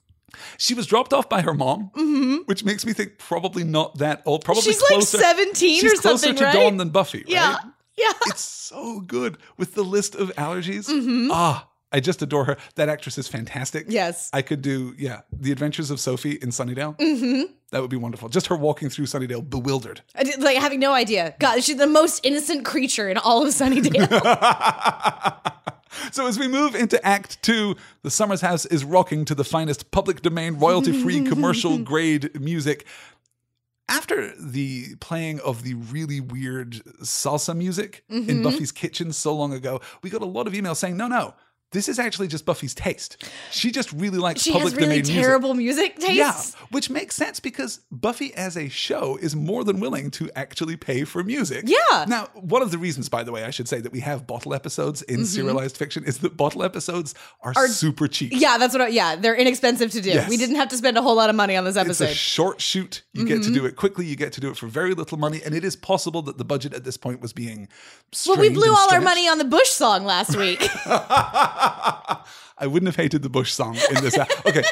Speaker 2: She was dropped off by her mom, which makes me think probably not that old. Probably
Speaker 3: Mm-hmm. She's like 17
Speaker 2: she's
Speaker 3: or something,
Speaker 2: closer to
Speaker 3: right?
Speaker 2: Dawn than Buffy,
Speaker 3: Yeah, yeah.
Speaker 2: It's so good with the list of allergies.
Speaker 3: Mm-hmm.
Speaker 2: Ah, I just adore her. That actress is fantastic.
Speaker 3: Yes.
Speaker 2: I could do, yeah, The Adventures of Sophie in Sunnydale. Mm-hmm. That would be wonderful. Just her walking through Sunnydale bewildered.
Speaker 3: Did- like having no idea. God, she's the most innocent creature in all of Sunnydale.
Speaker 2: So as we move into Act Two, the Summers House is rocking to the finest public domain, royalty-free, commercial-grade music. After the playing of the really weird salsa music
Speaker 3: Mm-hmm.
Speaker 2: in Buffy's kitchen so long ago, we got a lot of emails saying, "No, no, this is actually just Buffy's taste. She just really likes
Speaker 3: she
Speaker 2: public
Speaker 3: has really
Speaker 2: domain
Speaker 3: terrible music tastes.
Speaker 2: Yeah, which makes sense because Buffy as a show is more than willing to actually pay for music.
Speaker 3: Yeah.
Speaker 2: Now, one of the reasons, by the way, I should say that we have bottle episodes in mm-hmm. serialized fiction is that bottle episodes are, super cheap.
Speaker 3: Yeah, that's what. I, yeah, they're inexpensive to do.
Speaker 2: Yes.
Speaker 3: We didn't have to spend a whole lot of money on this episode.
Speaker 2: It's a short shoot. You get to mm-hmm. do it quickly. You get to do it for very little money, and it is possible that the budget at this point was being.
Speaker 3: well, we blew all our money on the Bush song last week.
Speaker 2: I wouldn't have hated the Bush song in this. okay,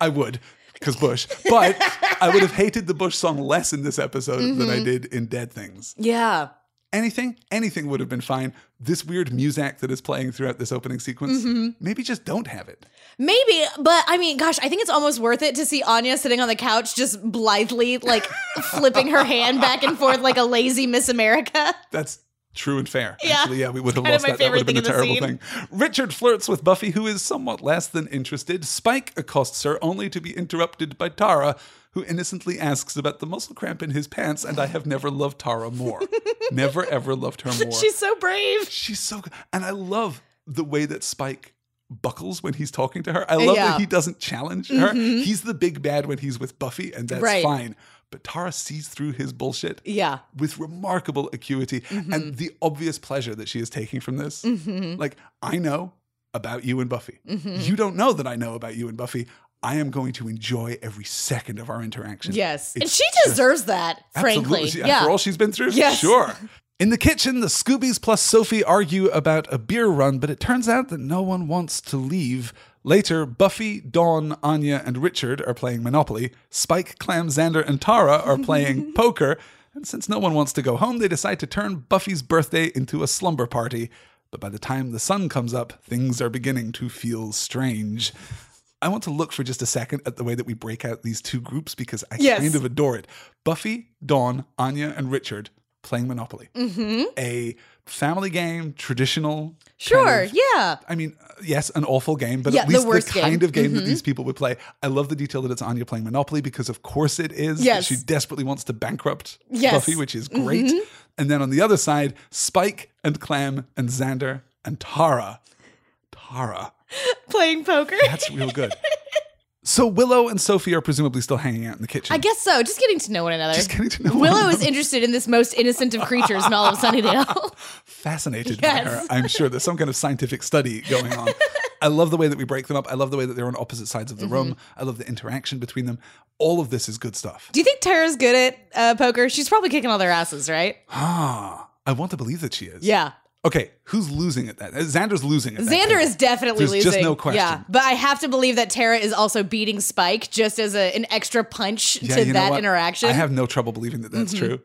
Speaker 2: I would because Bush, but I would have hated the Bush song less in this episode than
Speaker 3: Mm-hmm.
Speaker 2: I did in Dead Things.
Speaker 3: yeah.
Speaker 2: anything, anything would have been fine. This weird muzak that is playing throughout this opening sequence,
Speaker 3: Mm-hmm.
Speaker 2: maybe just don't have it.
Speaker 3: Maybe, but I mean, gosh, I think it's almost worth it to see Anya sitting on the couch just blithely, like flipping her hand back and forth like a lazy Miss America.
Speaker 2: That's True and fair.
Speaker 3: Yeah.
Speaker 2: Actually, yeah, we would have lost that. That would have been a terrible
Speaker 3: thing.
Speaker 2: Richard flirts with Buffy, who is somewhat less than interested. Spike accosts her, only to be interrupted by Tara, who innocently asks about the muscle cramp in his pants. And I have never loved Tara more. never ever loved her more.
Speaker 3: She's so brave.
Speaker 2: She's so good. And I love the way that Spike buckles when he's talking to her. I love
Speaker 3: Yeah.
Speaker 2: that he doesn't challenge her. He's the big bad when he's with Buffy, and that's
Speaker 3: Right.
Speaker 2: fine. But Tara sees through his bullshit
Speaker 3: Yeah.
Speaker 2: with remarkable acuity and mm-hmm. the obvious pleasure that she is taking from this. Mm-hmm. Like, I know about you and Buffy. Mm-hmm. You don't know that I know about you and Buffy. I am going to enjoy every second of our interaction.
Speaker 3: Yes. and
Speaker 2: It's
Speaker 3: she
Speaker 2: just-
Speaker 3: deserves that, frankly.
Speaker 2: Absolutely. She-
Speaker 3: yeah.
Speaker 2: After all she's been through?
Speaker 3: Yes.
Speaker 2: Sure. In the kitchen, the Scoobies plus Sophie argue about a beer run, but it turns out that no one wants to leave. Later, Buffy, Dawn, Anya, and Richard are playing Monopoly. Spike, Clem, Xander, and Tara are playing poker. And since no one wants to go home, they decide to turn Buffy's birthday into a slumber party. But by the time the sun comes up, things are beginning to feel strange. I want to look for just a second at the way that we break out these two groups because I
Speaker 3: Yes.
Speaker 2: kind of adore it. Buffy, Dawn, Anya, and Richard playing Monopoly. Mm-hmm. A family game, traditional.
Speaker 3: Sure.
Speaker 2: kind of-
Speaker 3: yeah.
Speaker 2: I mean, yes, an awful game, but
Speaker 3: Yeah,
Speaker 2: at least the,
Speaker 3: worst
Speaker 2: kind
Speaker 3: game.
Speaker 2: of game that mm-hmm. these people would play. I love the detail that it's Anya playing Monopoly because, of course, it is.
Speaker 3: Yes.
Speaker 2: She desperately wants to bankrupt
Speaker 3: Yes.
Speaker 2: Buffy, which is great. Mm-hmm. And then on the other side, Spike and Clem and Xander and Tara. Tara.
Speaker 3: Playing poker.
Speaker 2: That's real good. So Willow and Sophie are presumably still hanging out in the kitchen.
Speaker 3: I guess so. Just getting to know one another.
Speaker 2: Just getting to know one
Speaker 3: Willow is
Speaker 2: another.
Speaker 3: interested in this most innocent of creatures in all of Sunnydale.
Speaker 2: fascinated
Speaker 3: Yes.
Speaker 2: by her. I'm sure there's some kind of scientific study going on. I love the way that we break them up. I love the way that they're on opposite sides of the
Speaker 3: Mm-hmm.
Speaker 2: room. I love the interaction between them. All of this is good stuff.
Speaker 3: Do you think Tara's good at uh, poker? She's probably kicking all their asses, right?
Speaker 2: Ah, I want to believe that she is.
Speaker 3: Yeah.
Speaker 2: Okay, who's losing at that? Uh, Xander's losing at that.
Speaker 3: Xander is definitely
Speaker 2: There's
Speaker 3: losing.
Speaker 2: just no question.
Speaker 3: Yeah, but I have to believe that Tara is also beating Spike just as a, an extra punch
Speaker 2: Yeah,
Speaker 3: to
Speaker 2: you know
Speaker 3: that
Speaker 2: what?
Speaker 3: interaction. Mm-hmm.
Speaker 2: I have no trouble believing that that's true.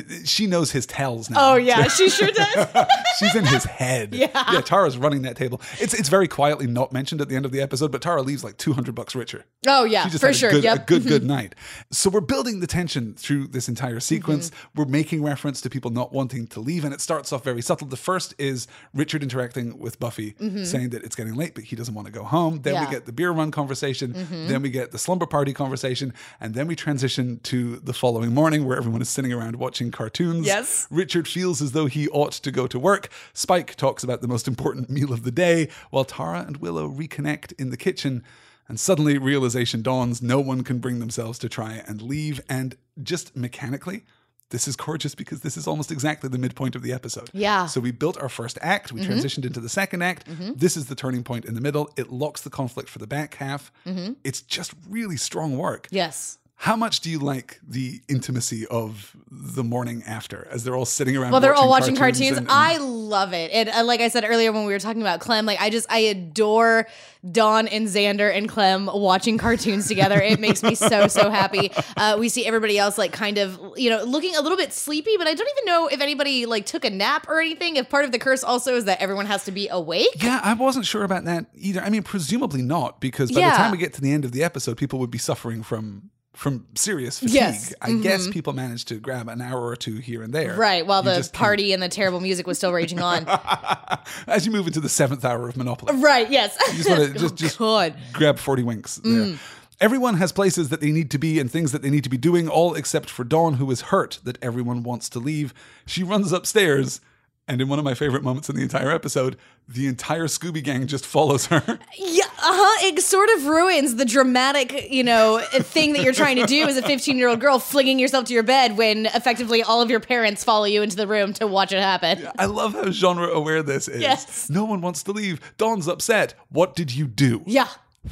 Speaker 2: The- she knows his tells now.
Speaker 3: oh yeah, she sure does.
Speaker 2: She's in his head. Yeah. Yeah, Tara's running that table. It's it's very quietly not mentioned at the end of the episode, but Tara leaves like 200 bucks richer.
Speaker 3: Oh yeah, for sure.
Speaker 2: Good,
Speaker 3: yep. Mm-hmm.
Speaker 2: A good, good night. So we're building the tension through this entire sequence.
Speaker 3: Mm-hmm.
Speaker 2: We're making reference to people not wanting to leave, and it starts off very subtle. The first is Richard interacting with Buffy, saying that it's getting late, but he doesn't want to go home. Then
Speaker 3: Mm-hmm. Yeah. Mm-hmm.
Speaker 2: we get the beer run conversation. Then we get the slumber party conversation, and then we transition to the following morning where everyone is sitting around watching cartoons.
Speaker 3: Yes.
Speaker 2: Richard feels as though he ought to go to work. Spike talks about the most important meal of the day, while Tara and Willow reconnect in the kitchen. And suddenly, realization dawns no one can bring themselves to try and leave. And just mechanically, this is gorgeous because this is almost exactly the midpoint of the episode.
Speaker 3: Yeah.
Speaker 2: So we built our first act, we mm-hmm. transitioned into the second act. Mm-hmm. This is the turning point in the middle. It locks the conflict for the back half. Mm-hmm. It's just really strong work.
Speaker 3: Yes.
Speaker 2: How much do you like the intimacy of the morning after as they're all sitting around?
Speaker 3: Well, they're all watching cartoons.
Speaker 2: and- and-
Speaker 3: I love it. And uh, like I said earlier when we were talking about Clem, like I just I adore Dawn and Xander and Clem watching cartoons together. It makes me so so happy. Uh, we see everybody else like kind of you know looking a little bit sleepy, but I don't even know if anybody like took a nap or anything. If part of the curse also is that everyone has to be awake.
Speaker 2: yeah, I wasn't sure about that either. I mean, presumably not, because by the time we get to the end of the episode, people would be suffering from from serious fatigue.
Speaker 3: Yes. Mm-hmm.
Speaker 2: I guess people managed to grab an hour or two here and there.
Speaker 3: Right, while
Speaker 2: You
Speaker 3: the
Speaker 2: just can't-
Speaker 3: party and the terrible music was still raging on.
Speaker 2: as you move into the seventh hour of Monopoly.
Speaker 3: right, yes.
Speaker 2: just want to just just
Speaker 3: God.
Speaker 2: grab 40 winks there. Everyone has places that they need to be and things that they need to be doing, all except for Dawn, who is hurt that everyone wants to leave. She runs upstairs, and in one of my favorite moments in the entire episode, the entire Scooby Gang just follows her.
Speaker 3: Yeah, uh-huh. It sort of ruins the dramatic, you know, thing that you're trying to do as a 15 year old girl, flinging yourself to your bed when effectively all of your parents follow you into the room to watch it happen.
Speaker 2: I love how genre aware this is.
Speaker 3: Yes.
Speaker 2: No one wants to leave. Dawn's upset. What did you do?
Speaker 3: Yeah.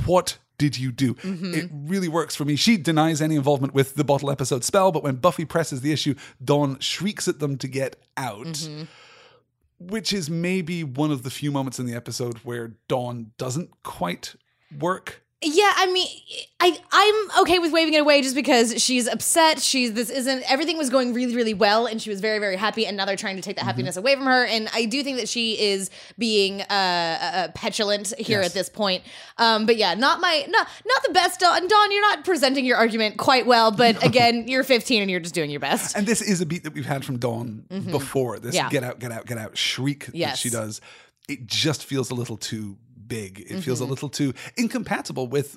Speaker 2: What did you do? It really works for me. She denies any involvement with the bottle episode spell, but when Buffy presses the issue, Dawn shrieks at them to get out. Which is maybe one of the few moments in the episode where Dawn doesn't quite work
Speaker 3: Yeah, I mean, I I'm okay with waving it away just because she's upset. She's this isn't everything was going really really well, and she was very very happy, and now they're trying to take that happiness away from her. And I do think that she is being uh, uh petulant here
Speaker 2: Yes.
Speaker 3: at this point. Um, but yeah, not my not not the best. Dawn, Dawn, you're not presenting your argument quite well. But again, you're 15 and you're just doing your best.
Speaker 2: And this is a beat that we've had from Dawn before. This
Speaker 3: Mm-hmm. Yeah.
Speaker 2: get out, get out, get out shriek that she does. It just feels a little too big. It feels
Speaker 3: Mm-hmm.
Speaker 2: a little too incompatible with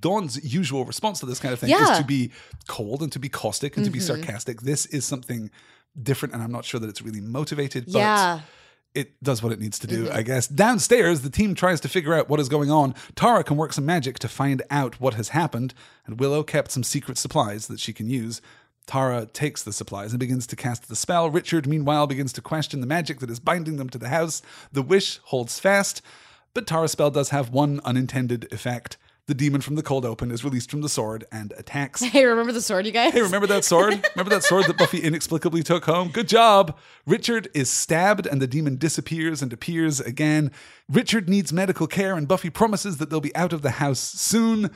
Speaker 2: Dawn's usual response to this kind of thing
Speaker 3: Yeah. Mm-hmm.
Speaker 2: is to be cold and to be caustic and to be sarcastic. This is something different, and I'm not sure that it's really motivated, but
Speaker 3: Yeah.
Speaker 2: it does what it needs to do,
Speaker 3: Mm-hmm.
Speaker 2: I guess. Downstairs, the team tries to figure out what is going on. Tara can work some magic to find out what has happened, and Willow kept some secret supplies that she can use. Tara takes the supplies and begins to cast the spell. Richard, meanwhile, begins to question the magic that is binding them to the house. The wish holds fast, but Tara's spell does have one unintended effect. The demon from the cold open is released from the sword and attacks.
Speaker 3: Hey, remember the sword, you guys?
Speaker 2: Hey, remember that sword? Remember that sword that Buffy inexplicably took home? Good job. Richard is stabbed and the demon disappears and appears again. Richard needs medical care and Buffy promises that they'll be out of the house soon,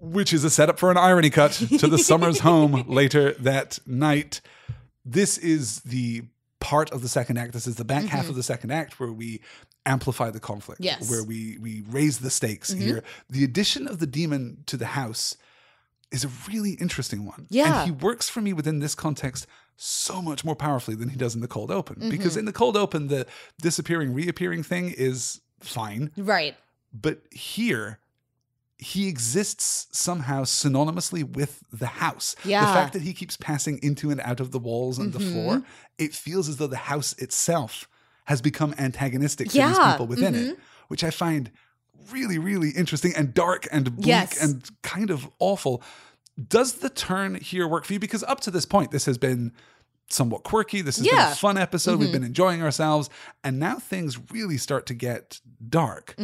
Speaker 2: which is a setup for an irony cut to the Summers home later that night. This is the part of the second act. This is the back half mm-hmm. of the second act where we amplify the conflict.
Speaker 3: Yes.
Speaker 2: Where we we raise the stakes here. The addition of the demon to the house is a really interesting one.
Speaker 3: Yeah.
Speaker 2: And he works for me within this context so much more powerfully than he does in the cold open. Because in the cold open, the disappearing, reappearing thing is fine.
Speaker 3: Right.
Speaker 2: But here, he exists somehow synonymously with the house.
Speaker 3: Yeah. Mm-hmm.
Speaker 2: The fact that he keeps passing into and out of the walls and the floor, it feels as though the house itself has become antagonistic to these
Speaker 3: Yeah. Mm-hmm.
Speaker 2: people within it, which I find really, really interesting and dark and bleak
Speaker 3: Yes.
Speaker 2: and kind of awful. Does the turn here work for you? Because up to this point, this has been somewhat quirky. This has been a fun episode.
Speaker 3: Mm-hmm.
Speaker 2: We've been enjoying ourselves. And now things really start to get dark.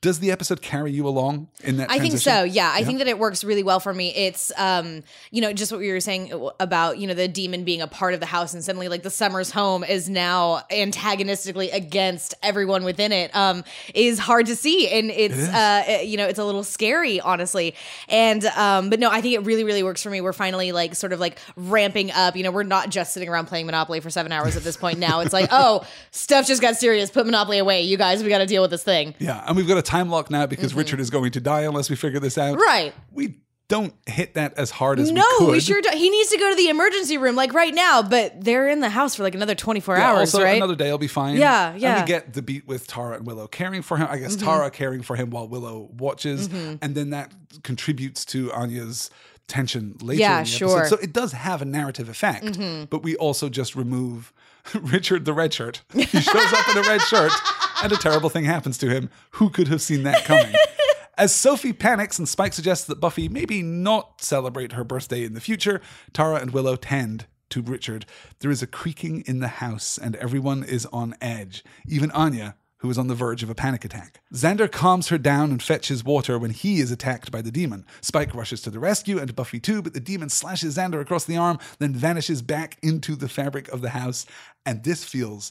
Speaker 2: Does the episode carry you along in that.
Speaker 3: I think so. Yeah, I think that it works really well for me. It's um, you know, just what we were saying about, you know, the demon being a part of the house and suddenly like the Summers home is now antagonistically against everyone within it. Um is hard to see and it's
Speaker 2: is.
Speaker 3: uh it- you know, it's a little scary honestly. And um but no, I think it really really works for me. We're finally like sort of like ramping up. You know, we're not just sitting around playing Monopoly for 7 hours at this point now. It's like, "Oh, stuff just got serious. Put Monopoly away. You guys, we got to deal with this thing."
Speaker 2: Yeah, and we've got a time lock now because Richard is going to die unless we figure this out.
Speaker 3: Mm-hmm. Right.
Speaker 2: We don't hit that as hard as
Speaker 3: No,
Speaker 2: we could.
Speaker 3: we sure do. He needs to go to the emergency room like right now, but they're in the house for like another 24
Speaker 2: Yeah,
Speaker 3: hours,
Speaker 2: also,
Speaker 3: right?
Speaker 2: another day will be fine.
Speaker 3: Yeah, yeah. Mm-hmm.
Speaker 2: we get the beat with Tara and Willow caring for him. I guess Tara caring for him while Willow watches, and then that contributes to Anya's tension later.
Speaker 3: Yeah,
Speaker 2: in the
Speaker 3: sure. Mm-hmm.
Speaker 2: Episode. So it does have a narrative effect, but we also just remove Richard the red shirt. He shows up in a red shirt, and a terrible thing happens to him. Who could have seen that coming? As Sophie panics and Spike suggests that Buffy maybe not celebrate her birthday in the future, Tara and Willow tend to Richard. There is a creaking in the house, and everyone is on edge. Even Anya, who is on the verge of a panic attack. Xander calms her down and fetches water when he is attacked by the demon. Spike rushes to the rescue and Buffy too, but the demon slashes Xander across the arm, then vanishes back into the fabric of the house. And this feels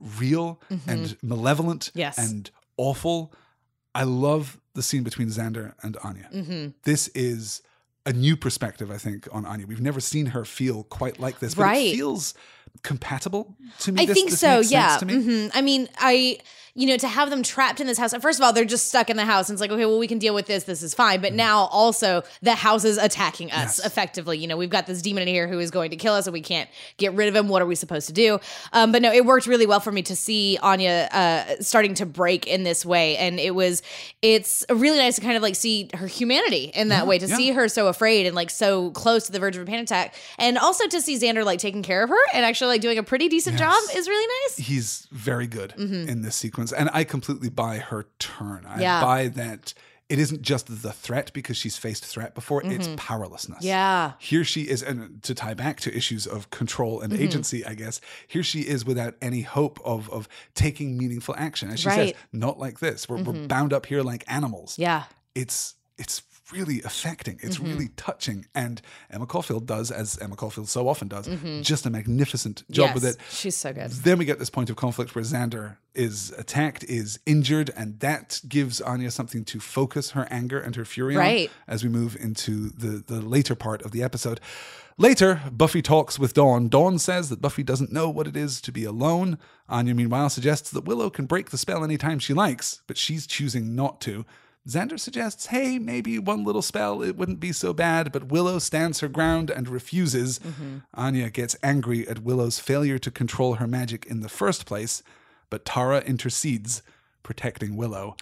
Speaker 2: real and malevolent
Speaker 3: Yes.
Speaker 2: and awful. I love the scene between Xander and Anya.
Speaker 3: Mm-hmm.
Speaker 2: This is a new perspective, I think, on Anya. We've never seen her feel quite like this, but it
Speaker 3: Right.
Speaker 2: feels compatible to me.
Speaker 3: I
Speaker 2: This-
Speaker 3: think
Speaker 2: this
Speaker 3: so. Yeah.
Speaker 2: to me.
Speaker 3: hmm I mean, I you know to have them trapped in this house. First of all, they're just stuck in the house, and it's like, okay, well, we can deal with this. This is fine. But now also the house is attacking us.
Speaker 2: Yes.
Speaker 3: effectively. You know, we've got this demon in here who is going to kill us, and we can't get rid of him. What are we supposed to do? Um, but no, it worked really well for me to see Anya uh, starting to break in this way, and it was it's really nice to kind of like see her humanity in that way. To
Speaker 2: yeah.
Speaker 3: see her so afraid and like so close to the verge of a panic attack, and also to see Xander like taking care of her and actually like doing a pretty decent job is really nice.
Speaker 2: He's very good in this sequence, and I completely buy her turn. I
Speaker 3: Yeah.
Speaker 2: buy that it isn't just the threat because she's faced threat before; it's powerlessness.
Speaker 3: Mm-hmm. Yeah.
Speaker 2: Here she is, and to tie back to issues of control and
Speaker 3: Mm-hmm.
Speaker 2: agency, I guess, here she is without any hope of of taking meaningful action. As she says,
Speaker 3: Right. Mm-hmm.
Speaker 2: not like this. We're, we're bound up here like animals.
Speaker 3: Yeah.
Speaker 2: It's it's really affecting. It's
Speaker 3: Mm-hmm.
Speaker 2: really touching. And Emma Caulfield does, as Emma Caulfield so often does, just a magnificent job
Speaker 3: Mm-hmm. yes,
Speaker 2: with it.
Speaker 3: she's so good.
Speaker 2: Then we get this point of conflict where Xander is attacked, is injured, and that gives Anya something to focus her anger and her fury
Speaker 3: Right.
Speaker 2: on as we move into the, the later part of the episode. Later, Buffy talks with Dawn. Dawn says that Buffy doesn't know what it is to be alone. Anya, meanwhile, suggests that Willow can break the spell anytime she likes, but she's choosing not to. Xander suggests, hey, maybe one little spell, it wouldn't be so bad, but Willow stands her ground and refuses. Anya gets angry at Willow's failure to control her magic in the first place, but Tara intercedes, protecting Willow.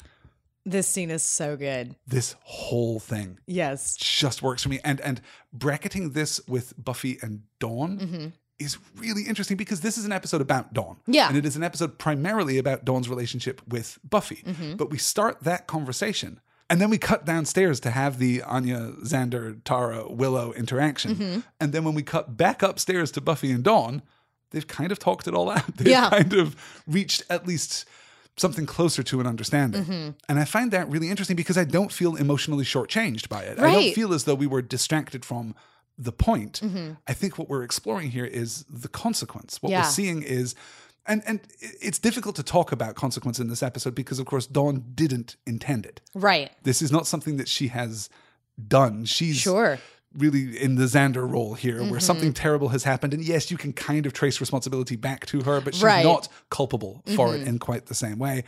Speaker 3: This scene is so good.
Speaker 2: This whole thing
Speaker 3: Yes.
Speaker 2: just works for me. And and bracketing this with Buffy and Dawn
Speaker 3: Mm-hmm.
Speaker 2: Is really interesting because this is an episode about Dawn.
Speaker 3: Yeah.
Speaker 2: And it is an episode primarily about Dawn's relationship with Buffy.
Speaker 3: Mm-hmm.
Speaker 2: But we start that conversation. And then we cut downstairs to have the Anya, Xander, Tara, Willow interaction.
Speaker 3: Mm-hmm.
Speaker 2: And then when we cut back upstairs to Buffy and Dawn, they've kind of talked it all out. They've
Speaker 3: Yeah.
Speaker 2: kind of reached at least something closer to an understanding.
Speaker 3: Mm-hmm.
Speaker 2: And I find that really interesting because I don't feel emotionally shortchanged by it. I don't feel as though we were distracted from the point.
Speaker 3: Mm-hmm.
Speaker 2: I think what we're exploring here is the consequence. What
Speaker 3: Yeah.
Speaker 2: we're seeing is and and it's difficult to talk about consequence in this episode because of course Dawn didn't intend it.
Speaker 3: Right.
Speaker 2: This is not something that she has done. She's
Speaker 3: Sure. Mm-hmm.
Speaker 2: really in the Xander role here, where something terrible has happened. And yes, you can kind of trace responsibility back to her, but she's
Speaker 3: Right. Mm-hmm.
Speaker 2: not culpable for it in quite the same way.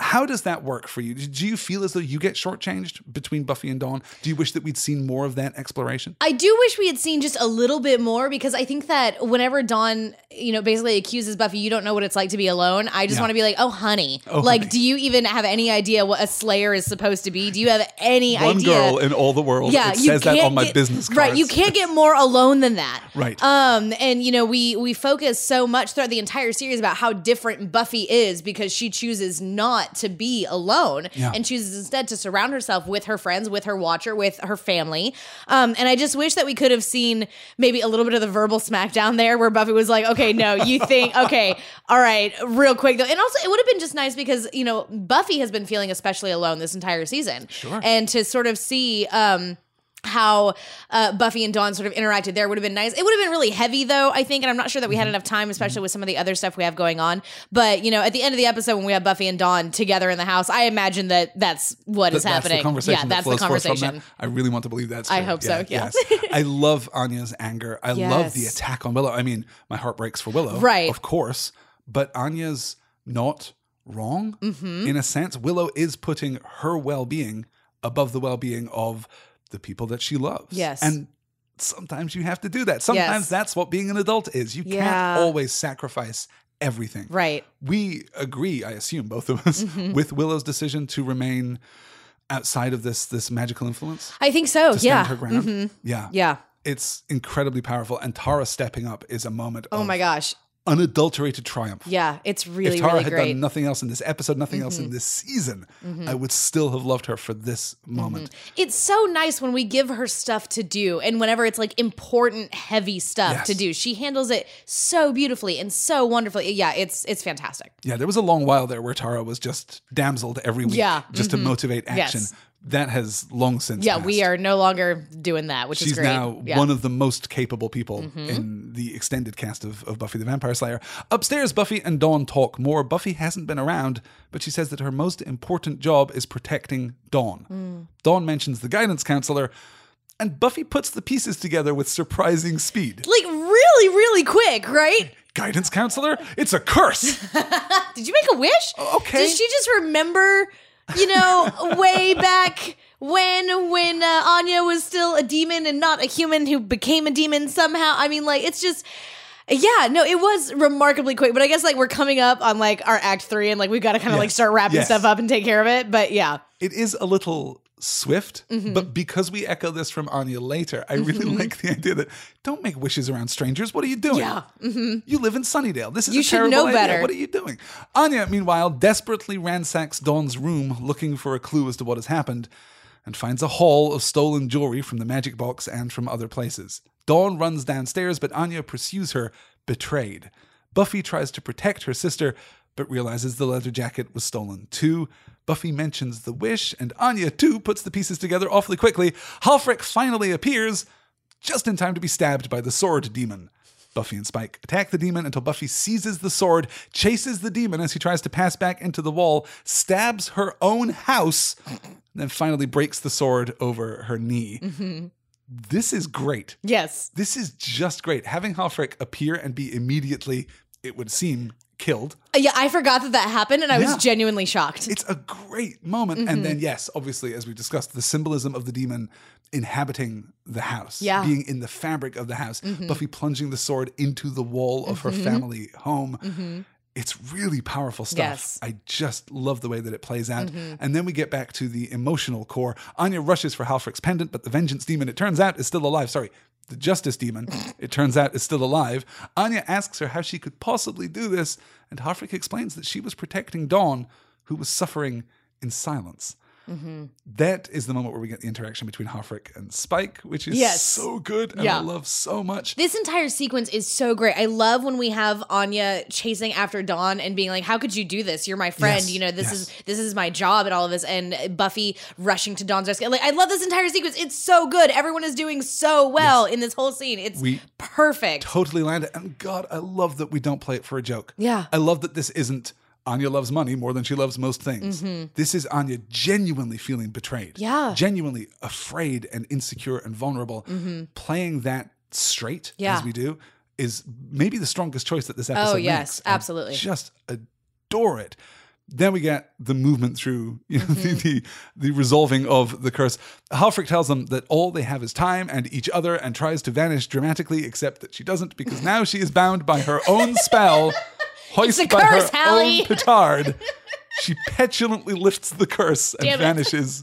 Speaker 2: How does that work for you? Do you feel as though you get shortchanged between Buffy and Dawn? Do you wish that we'd seen more of that exploration?
Speaker 3: I do wish we had seen just a little bit more because I think that whenever Dawn, you know, basically accuses Buffy, you don't know what it's like to be alone. I just
Speaker 2: Yeah.
Speaker 3: want to be like, oh, honey.
Speaker 2: Oh,
Speaker 3: like,
Speaker 2: honey.
Speaker 3: do you even have any idea what a Slayer is supposed to be? Do you have any idea?
Speaker 2: One
Speaker 3: idea?
Speaker 2: girl in all the world.
Speaker 3: yeah,
Speaker 2: it
Speaker 3: you
Speaker 2: says that on my
Speaker 3: get-
Speaker 2: business cards.
Speaker 3: Right, you can't get more alone than that.
Speaker 2: Right.
Speaker 3: Um, and you know, we we focus so much throughout the entire series about how different Buffy is because she chooses not to be alone
Speaker 2: Yeah.
Speaker 3: and chooses instead to surround herself with her friends, with her watcher, with her family. Um, and I just wish that we could have seen maybe a little bit of the verbal smackdown there where Buffy was like, okay, no, you think, okay, all right, real quick though. And also, it would have been just nice because, you know, Buffy has been feeling especially alone this entire season.
Speaker 2: Sure.
Speaker 3: And to sort of see, um, how uh, Buffy and Dawn sort of interacted there would have been nice. It would have been really heavy though, I think, and I'm not sure that we had enough time, especially with some of the other stuff we have going on. But you know, at the end of the episode when we have Buffy and Dawn together in the house, I imagine that that's what is
Speaker 2: That- that's
Speaker 3: happening.
Speaker 2: the conversation
Speaker 3: yeah,
Speaker 2: that
Speaker 3: that's the conversation.
Speaker 2: that. I really want to believe that's
Speaker 3: I hope so, yeah.
Speaker 2: yes. I love Anya's anger. I love the attack on Willow. I mean, my heart breaks for Willow,
Speaker 3: Right.
Speaker 2: Of course, but Anya's not wrong
Speaker 3: Mm-hmm.
Speaker 2: in a sense. Willow is putting her well-being above the well-being of the people that she loves.
Speaker 3: Yes.
Speaker 2: and sometimes you have to do that. Sometimes
Speaker 3: Yes.
Speaker 2: that's what being an adult is. You
Speaker 3: Yeah.
Speaker 2: can't always sacrifice everything.
Speaker 3: Right.
Speaker 2: We agree, I assume, both of us,
Speaker 3: Mm-hmm.
Speaker 2: with Willow's decision to remain outside of this this magical influence.
Speaker 3: I think so. Yeah.
Speaker 2: her ground.
Speaker 3: Mhm.
Speaker 2: Yeah.
Speaker 3: Yeah.
Speaker 2: It's incredibly powerful. And Tara stepping up is a moment
Speaker 3: Oh my gosh.
Speaker 2: Unadulterated triumph.
Speaker 3: Yeah. It's really,
Speaker 2: if Tara
Speaker 3: really
Speaker 2: had
Speaker 3: great. Mm-hmm.
Speaker 2: done nothing else in this episode, nothing else in this season, I would still have loved her for this
Speaker 3: Mm-hmm.
Speaker 2: moment.
Speaker 3: it's so nice when we give her stuff to do and whenever it's like important heavy stuff
Speaker 2: Yes.
Speaker 3: to do she handles it so beautifully and so wonderfully yeah it's it's fantastic
Speaker 2: Yeah, there was a long while there where Tara was just damseled every week
Speaker 3: Yeah,
Speaker 2: just to motivate action.
Speaker 3: Yes.
Speaker 2: That has long since
Speaker 3: yeah
Speaker 2: passed.
Speaker 3: we are no longer doing that which
Speaker 2: She's
Speaker 3: is great She's
Speaker 2: now
Speaker 3: yeah. Mm-hmm.
Speaker 2: one of the most capable people in the extended cast of, of Buffy the Vampire Slayer. Upstairs, Buffy and Dawn talk more. Buffy hasn't been around, but she says that her most important job is protecting Dawn.
Speaker 3: Mm.
Speaker 2: Dawn mentions the guidance counselor, and Buffy puts the pieces together with surprising speed.
Speaker 3: like really really quick right
Speaker 2: Guidance counselor? It's a curse!
Speaker 3: did you make a wish
Speaker 2: okay.
Speaker 3: did she just remember you know way back when when uh, anya was still a demon and not a human who became a demon somehow i mean like it's just yeah, no, it was remarkably quick, but I guess like we're coming up on like our act three and like we've got to kind of like start wrapping
Speaker 2: Yes.
Speaker 3: stuff up and take care of it. But yeah,
Speaker 2: it is a little swift,
Speaker 3: Mm-hmm.
Speaker 2: but because we echo this from Anya later, I really like the idea that don't make wishes around strangers. What are you doing?
Speaker 3: Yeah.
Speaker 2: You live in Sunnydale. This is
Speaker 3: You
Speaker 2: a
Speaker 3: should
Speaker 2: terrible
Speaker 3: know
Speaker 2: idea.
Speaker 3: better.
Speaker 2: What are you doing? Anya, meanwhile, desperately ransacks Dawn's room looking for a clue as to what has happened and finds a haul of stolen jewelry from the magic box and from other places. Dawn runs downstairs, but Anya pursues her, betrayed. Buffy tries to protect her sister, but realizes the leather jacket was stolen too. Buffy mentions the wish, and Anya, too, puts the pieces together awfully quickly. Halfrek finally appears, just in time to be stabbed by the sword demon. Buffy and Spike attack the demon until Buffy seizes the sword, chases the demon as he tries to pass back into the wall, stabs her own house, and then finally breaks the sword over her knee. Mm-hmm. This is great.
Speaker 3: Yes.
Speaker 2: This is just great. Having Halfrek appear and be immediately, it would seem, killed.
Speaker 3: Uh, Yeah, I forgot that that happened, and I
Speaker 2: Yeah.
Speaker 3: was genuinely shocked.
Speaker 2: It's a great moment. And
Speaker 3: Mm-hmm.
Speaker 2: then, yes, obviously, as we discussed, the symbolism of the demon inhabiting the house,
Speaker 3: Yeah. Mm-hmm.
Speaker 2: being in the fabric of the house, Buffy plunging the sword into the wall of her family home. It's really powerful stuff.
Speaker 3: Yes. Mm-hmm.
Speaker 2: I just love the way that it plays out. And then we get back to the emotional core. Anya rushes for Halfrek's pendant, but the vengeance demon, it turns out, is still alive. Sorry, the justice demon, it turns out, is still alive. Anya asks her how she could possibly do this, and Halfrek explains that she was protecting Dawn, who was suffering in silence.
Speaker 3: Mm-hmm.
Speaker 2: That is the moment where we get the interaction between Halfrek and Spike, which is
Speaker 3: Yes.
Speaker 2: so good and
Speaker 3: Yeah.
Speaker 2: I love so much.
Speaker 3: This entire sequence is so great. I love when we have Anya chasing after Dawn and being like, "How could you do this? You're my friend.
Speaker 2: Yes,
Speaker 3: You know, this
Speaker 2: yes.
Speaker 3: is this is my job and all of this." And Buffy rushing to Dawn's rescue. Like, I love this entire sequence. It's so good. Everyone is doing so well in this whole scene. It's
Speaker 2: We-
Speaker 3: perfect.
Speaker 2: totally landed. And God, I love that we don't play it for a joke.
Speaker 3: Yeah.
Speaker 2: I love that this isn't Anya loves money more than she loves most things. This is Anya genuinely feeling betrayed.
Speaker 3: Mm-hmm. Yeah.
Speaker 2: Genuinely afraid and insecure and vulnerable. Playing that straight
Speaker 3: Mm-hmm. Yeah.
Speaker 2: as we do is maybe the strongest choice that this episode
Speaker 3: Oh, yes,
Speaker 2: makes. I
Speaker 3: absolutely.
Speaker 2: just adore it. Then we get the movement through you know,
Speaker 3: Mm-hmm.
Speaker 2: the, the the resolving of the curse. Halfrek tells them that all they have is time and each other, and tries to vanish dramatically, except that she doesn't because now she is bound by her own spell, hoisted by
Speaker 3: curse,
Speaker 2: her
Speaker 3: Hallie.
Speaker 2: own petard. She petulantly lifts the curse and
Speaker 3: Damn it.
Speaker 2: vanishes,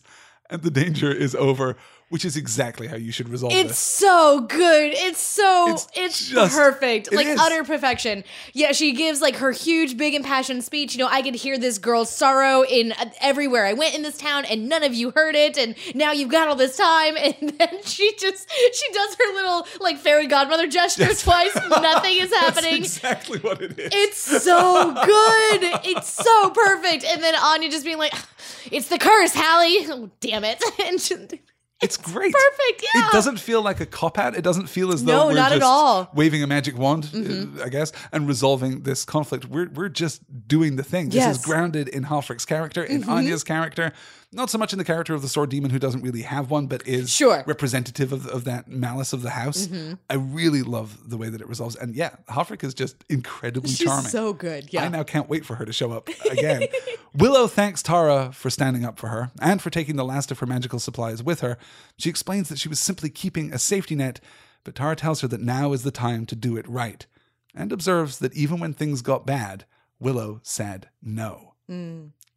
Speaker 2: and the danger is over. Which is exactly how you should resolve it.
Speaker 3: It's
Speaker 2: this.
Speaker 3: so good. It's so
Speaker 2: It's
Speaker 3: it's,
Speaker 2: just-
Speaker 3: perfect.
Speaker 2: it
Speaker 3: like
Speaker 2: is.
Speaker 3: utter perfection. Yeah, she gives like her huge big impassioned speech. You know, I could hear this girl's sorrow in uh, everywhere I went in this town and none of you heard it and now you've got all this time and then she just she does her little like fairy godmother gesture twice. Nothing is
Speaker 2: That's
Speaker 3: happening.
Speaker 2: exactly what it is.
Speaker 3: It's so good. It's so perfect. And then Anya just being like, "It's the curse, Hallie." Oh, damn it! And just-
Speaker 2: It's great.
Speaker 3: perfect, yeah.
Speaker 2: It doesn't feel like a cop out. It doesn't feel as though
Speaker 3: No,
Speaker 2: we're
Speaker 3: not at all. Mm-hmm.
Speaker 2: waving a magic wand, uh, I guess, and resolving this conflict. We're we're just doing the thing. This
Speaker 3: Yes. Mm-hmm.
Speaker 2: is grounded in Halfrek's character, in Anya's character, not so much in the character of the sword demon who doesn't really have one, but is
Speaker 3: Sure. Mm-hmm.
Speaker 2: representative of, of that malice of the house. I really love the way that it resolves. And yeah, Halfrek is just incredibly
Speaker 3: She's
Speaker 2: charming.
Speaker 3: so good. Yeah.
Speaker 2: I now can't wait for her to show up again. Willow thanks Tara for standing up for her and for taking the last of her magical supplies with her. She explains that she was simply keeping a safety net, but Tara tells her that now is the time to do it right and observes that even when things got bad, Willow said no.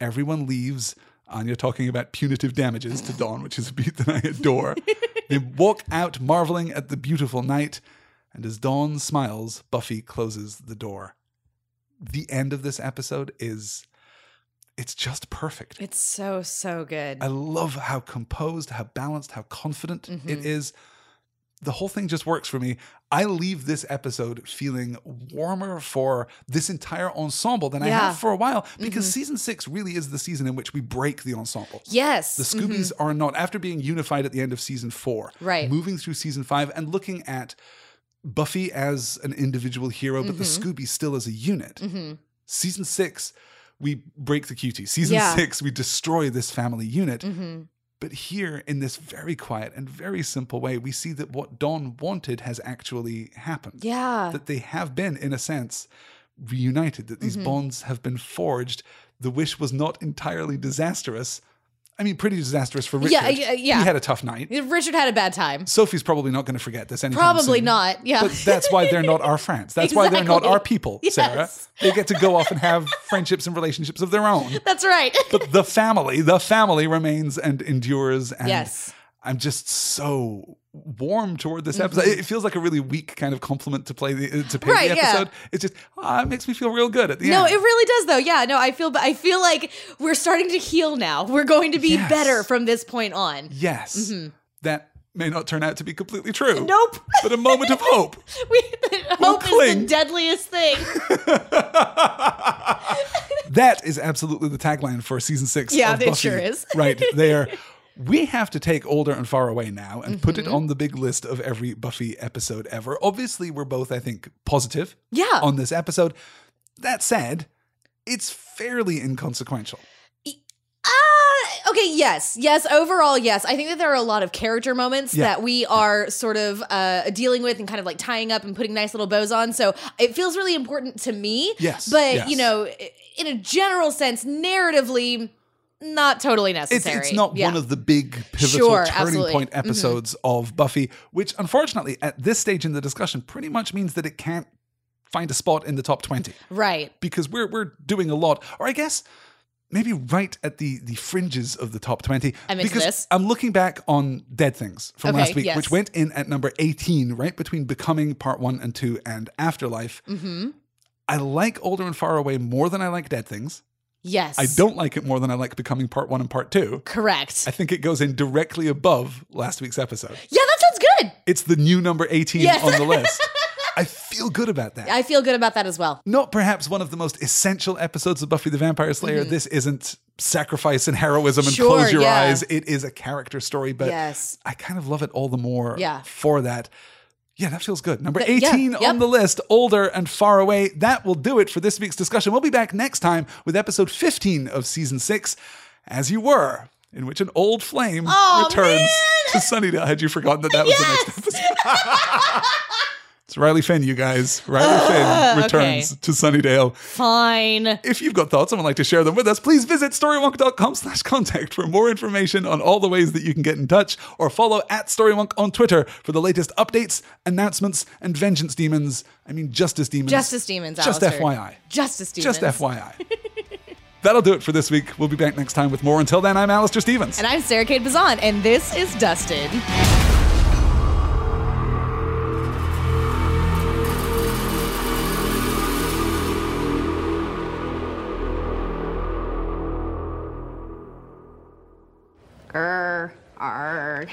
Speaker 2: Everyone leaves. Anya talking about punitive damages to Dawn, which is a beat that I adore. they walk out marveling at the beautiful night, and as Dawn smiles, Buffy closes the door the end of this episode is it's just perfect.
Speaker 3: It's so so good.
Speaker 2: I love how composed, how balanced, how confident
Speaker 3: Mm-hmm.
Speaker 2: it is. The whole thing just works for me. I leave this episode feeling warmer for this entire ensemble than I
Speaker 3: Yeah. Mm-hmm.
Speaker 2: have for a while because season six really is the season in which we break the ensemble.
Speaker 3: yes.
Speaker 2: The Scoobies are not, after being unified at the end of season four,
Speaker 3: Right.
Speaker 2: moving through season five and looking at Buffy as an individual hero, but the
Speaker 3: Mm-hmm.
Speaker 2: Scoobies still as a unit. Season six, we break the cutie. Season
Speaker 3: Yeah.
Speaker 2: six, we destroy this family unit.
Speaker 3: Mm-hmm.
Speaker 2: But here, in this very quiet and very simple way, we see that what Dawn wanted has actually happened.
Speaker 3: Yeah.
Speaker 2: That they have been, in a sense, reunited, that
Speaker 3: Mm-hmm.
Speaker 2: these bonds have been forged. The wish was not entirely disastrous. I mean, pretty disastrous for Richard.
Speaker 3: Yeah, yeah, yeah.
Speaker 2: He had a tough night.
Speaker 3: Richard had a bad time.
Speaker 2: Sophie's probably not going to forget this anytime
Speaker 3: Probably
Speaker 2: soon.
Speaker 3: not. Yeah.
Speaker 2: But that's why they're not our friends. That's why they're not our people, Sarah.
Speaker 3: Yes.
Speaker 2: They get to go off and have friendships and relationships of their own.
Speaker 3: That's right.
Speaker 2: But the family, the family remains and endures. And
Speaker 3: Yes.
Speaker 2: I'm just so warm toward this episode.
Speaker 3: Mm-hmm.
Speaker 2: It feels like a really weak kind of compliment to play the to pay
Speaker 3: Right,
Speaker 2: the
Speaker 3: yeah.
Speaker 2: episode. It's just ah, it makes me feel real good at the
Speaker 3: No,
Speaker 2: end.
Speaker 3: No, it really does though. Yeah, no, I feel I feel like we're starting to heal now. We're going to be
Speaker 2: Yes.
Speaker 3: better from this point on.
Speaker 2: yes, that may not turn out to be completely true.
Speaker 3: Mm-hmm. Nope.
Speaker 2: but a moment of hope.
Speaker 3: We, hope is the deadliest thing.
Speaker 2: that is absolutely the tagline for season six.
Speaker 3: Yeah, it sure is.
Speaker 2: right there. We have to take older and far away now and put
Speaker 3: Mm-hmm.
Speaker 2: it on the big list of every Buffy episode ever. Obviously, we're both, I think, positive
Speaker 3: Yeah.
Speaker 2: on this episode. That said, it's fairly inconsequential.
Speaker 3: Uh, okay, yes. Yes, overall, yes. I think that there are a lot of character moments
Speaker 2: Yeah.
Speaker 3: that we are sort of uh, dealing with and kind of like tying up and putting nice little bows on. So it feels really important to me.
Speaker 2: Yes,
Speaker 3: But,
Speaker 2: yes.
Speaker 3: you know, in a general sense, narratively, not totally necessary.
Speaker 2: it's not
Speaker 3: Yeah.
Speaker 2: one of the big pivotal
Speaker 3: Sure,
Speaker 2: turning
Speaker 3: absolutely.
Speaker 2: point
Speaker 3: Mhm.
Speaker 2: episodes of Buffy, which unfortunately at this stage in the discussion pretty much means that it can't find a spot in the top 20
Speaker 3: Right.
Speaker 2: because we're we're doing a lot or I guess maybe right at the the fringes of the top 20
Speaker 3: I'm
Speaker 2: because
Speaker 3: this.
Speaker 2: I'm looking back on Dead Things from
Speaker 3: Okay,
Speaker 2: last week
Speaker 3: yes.
Speaker 2: which went in at number 18 right between Becoming part 1 and 2 and Afterlife.
Speaker 3: Mm-hmm.
Speaker 2: I like Older and Far Away more than I like Dead Things.
Speaker 3: Yes.
Speaker 2: I don't like it more than I like Becoming part 1 and part 2.
Speaker 3: Correct.
Speaker 2: I think it goes in directly above last week's episode.
Speaker 3: yeah, that sounds good.
Speaker 2: It's the new number 18
Speaker 3: Yes.
Speaker 2: on the list. I feel good about that.
Speaker 3: I feel good about that as well.
Speaker 2: Not perhaps one of the most essential episodes of Buffy the Vampire Slayer. This isn't sacrifice and heroism and
Speaker 3: Mm-hmm. Sure,
Speaker 2: close your
Speaker 3: yeah.
Speaker 2: eyes. It is a character story, but
Speaker 3: Yes.
Speaker 2: I kind of love it all the more
Speaker 3: Yeah.
Speaker 2: for that. Yeah, that feels good. Number
Speaker 3: Th- yeah,
Speaker 2: 18
Speaker 3: yep.
Speaker 2: on the list, older and far away. That will do it for this week's discussion. We'll be back next time with episode 15 of season 6, As You Were, in which an old flame
Speaker 3: Aw,
Speaker 2: returns
Speaker 3: man.
Speaker 2: to Sunnydale. Had you forgotten that that was the next episode? it's Riley Finn, you guys. Riley ah, Finn returns
Speaker 3: okay.
Speaker 2: to Sunnydale.
Speaker 3: Fine.
Speaker 2: If you've got thoughts and would like to share them with us, please visit storywonk.com slash contact for more information on all the ways that you can get in touch or follow at storywonk on Twitter for the latest updates, announcements, and vengeance demons. I mean, justice demons.
Speaker 3: Justice demons,
Speaker 2: Just
Speaker 3: Alastair.
Speaker 2: FYI.
Speaker 3: Justice demons.
Speaker 2: Just FYI. That'll do it for this week. We'll be back next time with more. Until then, I'm Alastair Stephens.
Speaker 3: And I'm Sarah Kate Bazan, and this is Dusted. Grr, arg.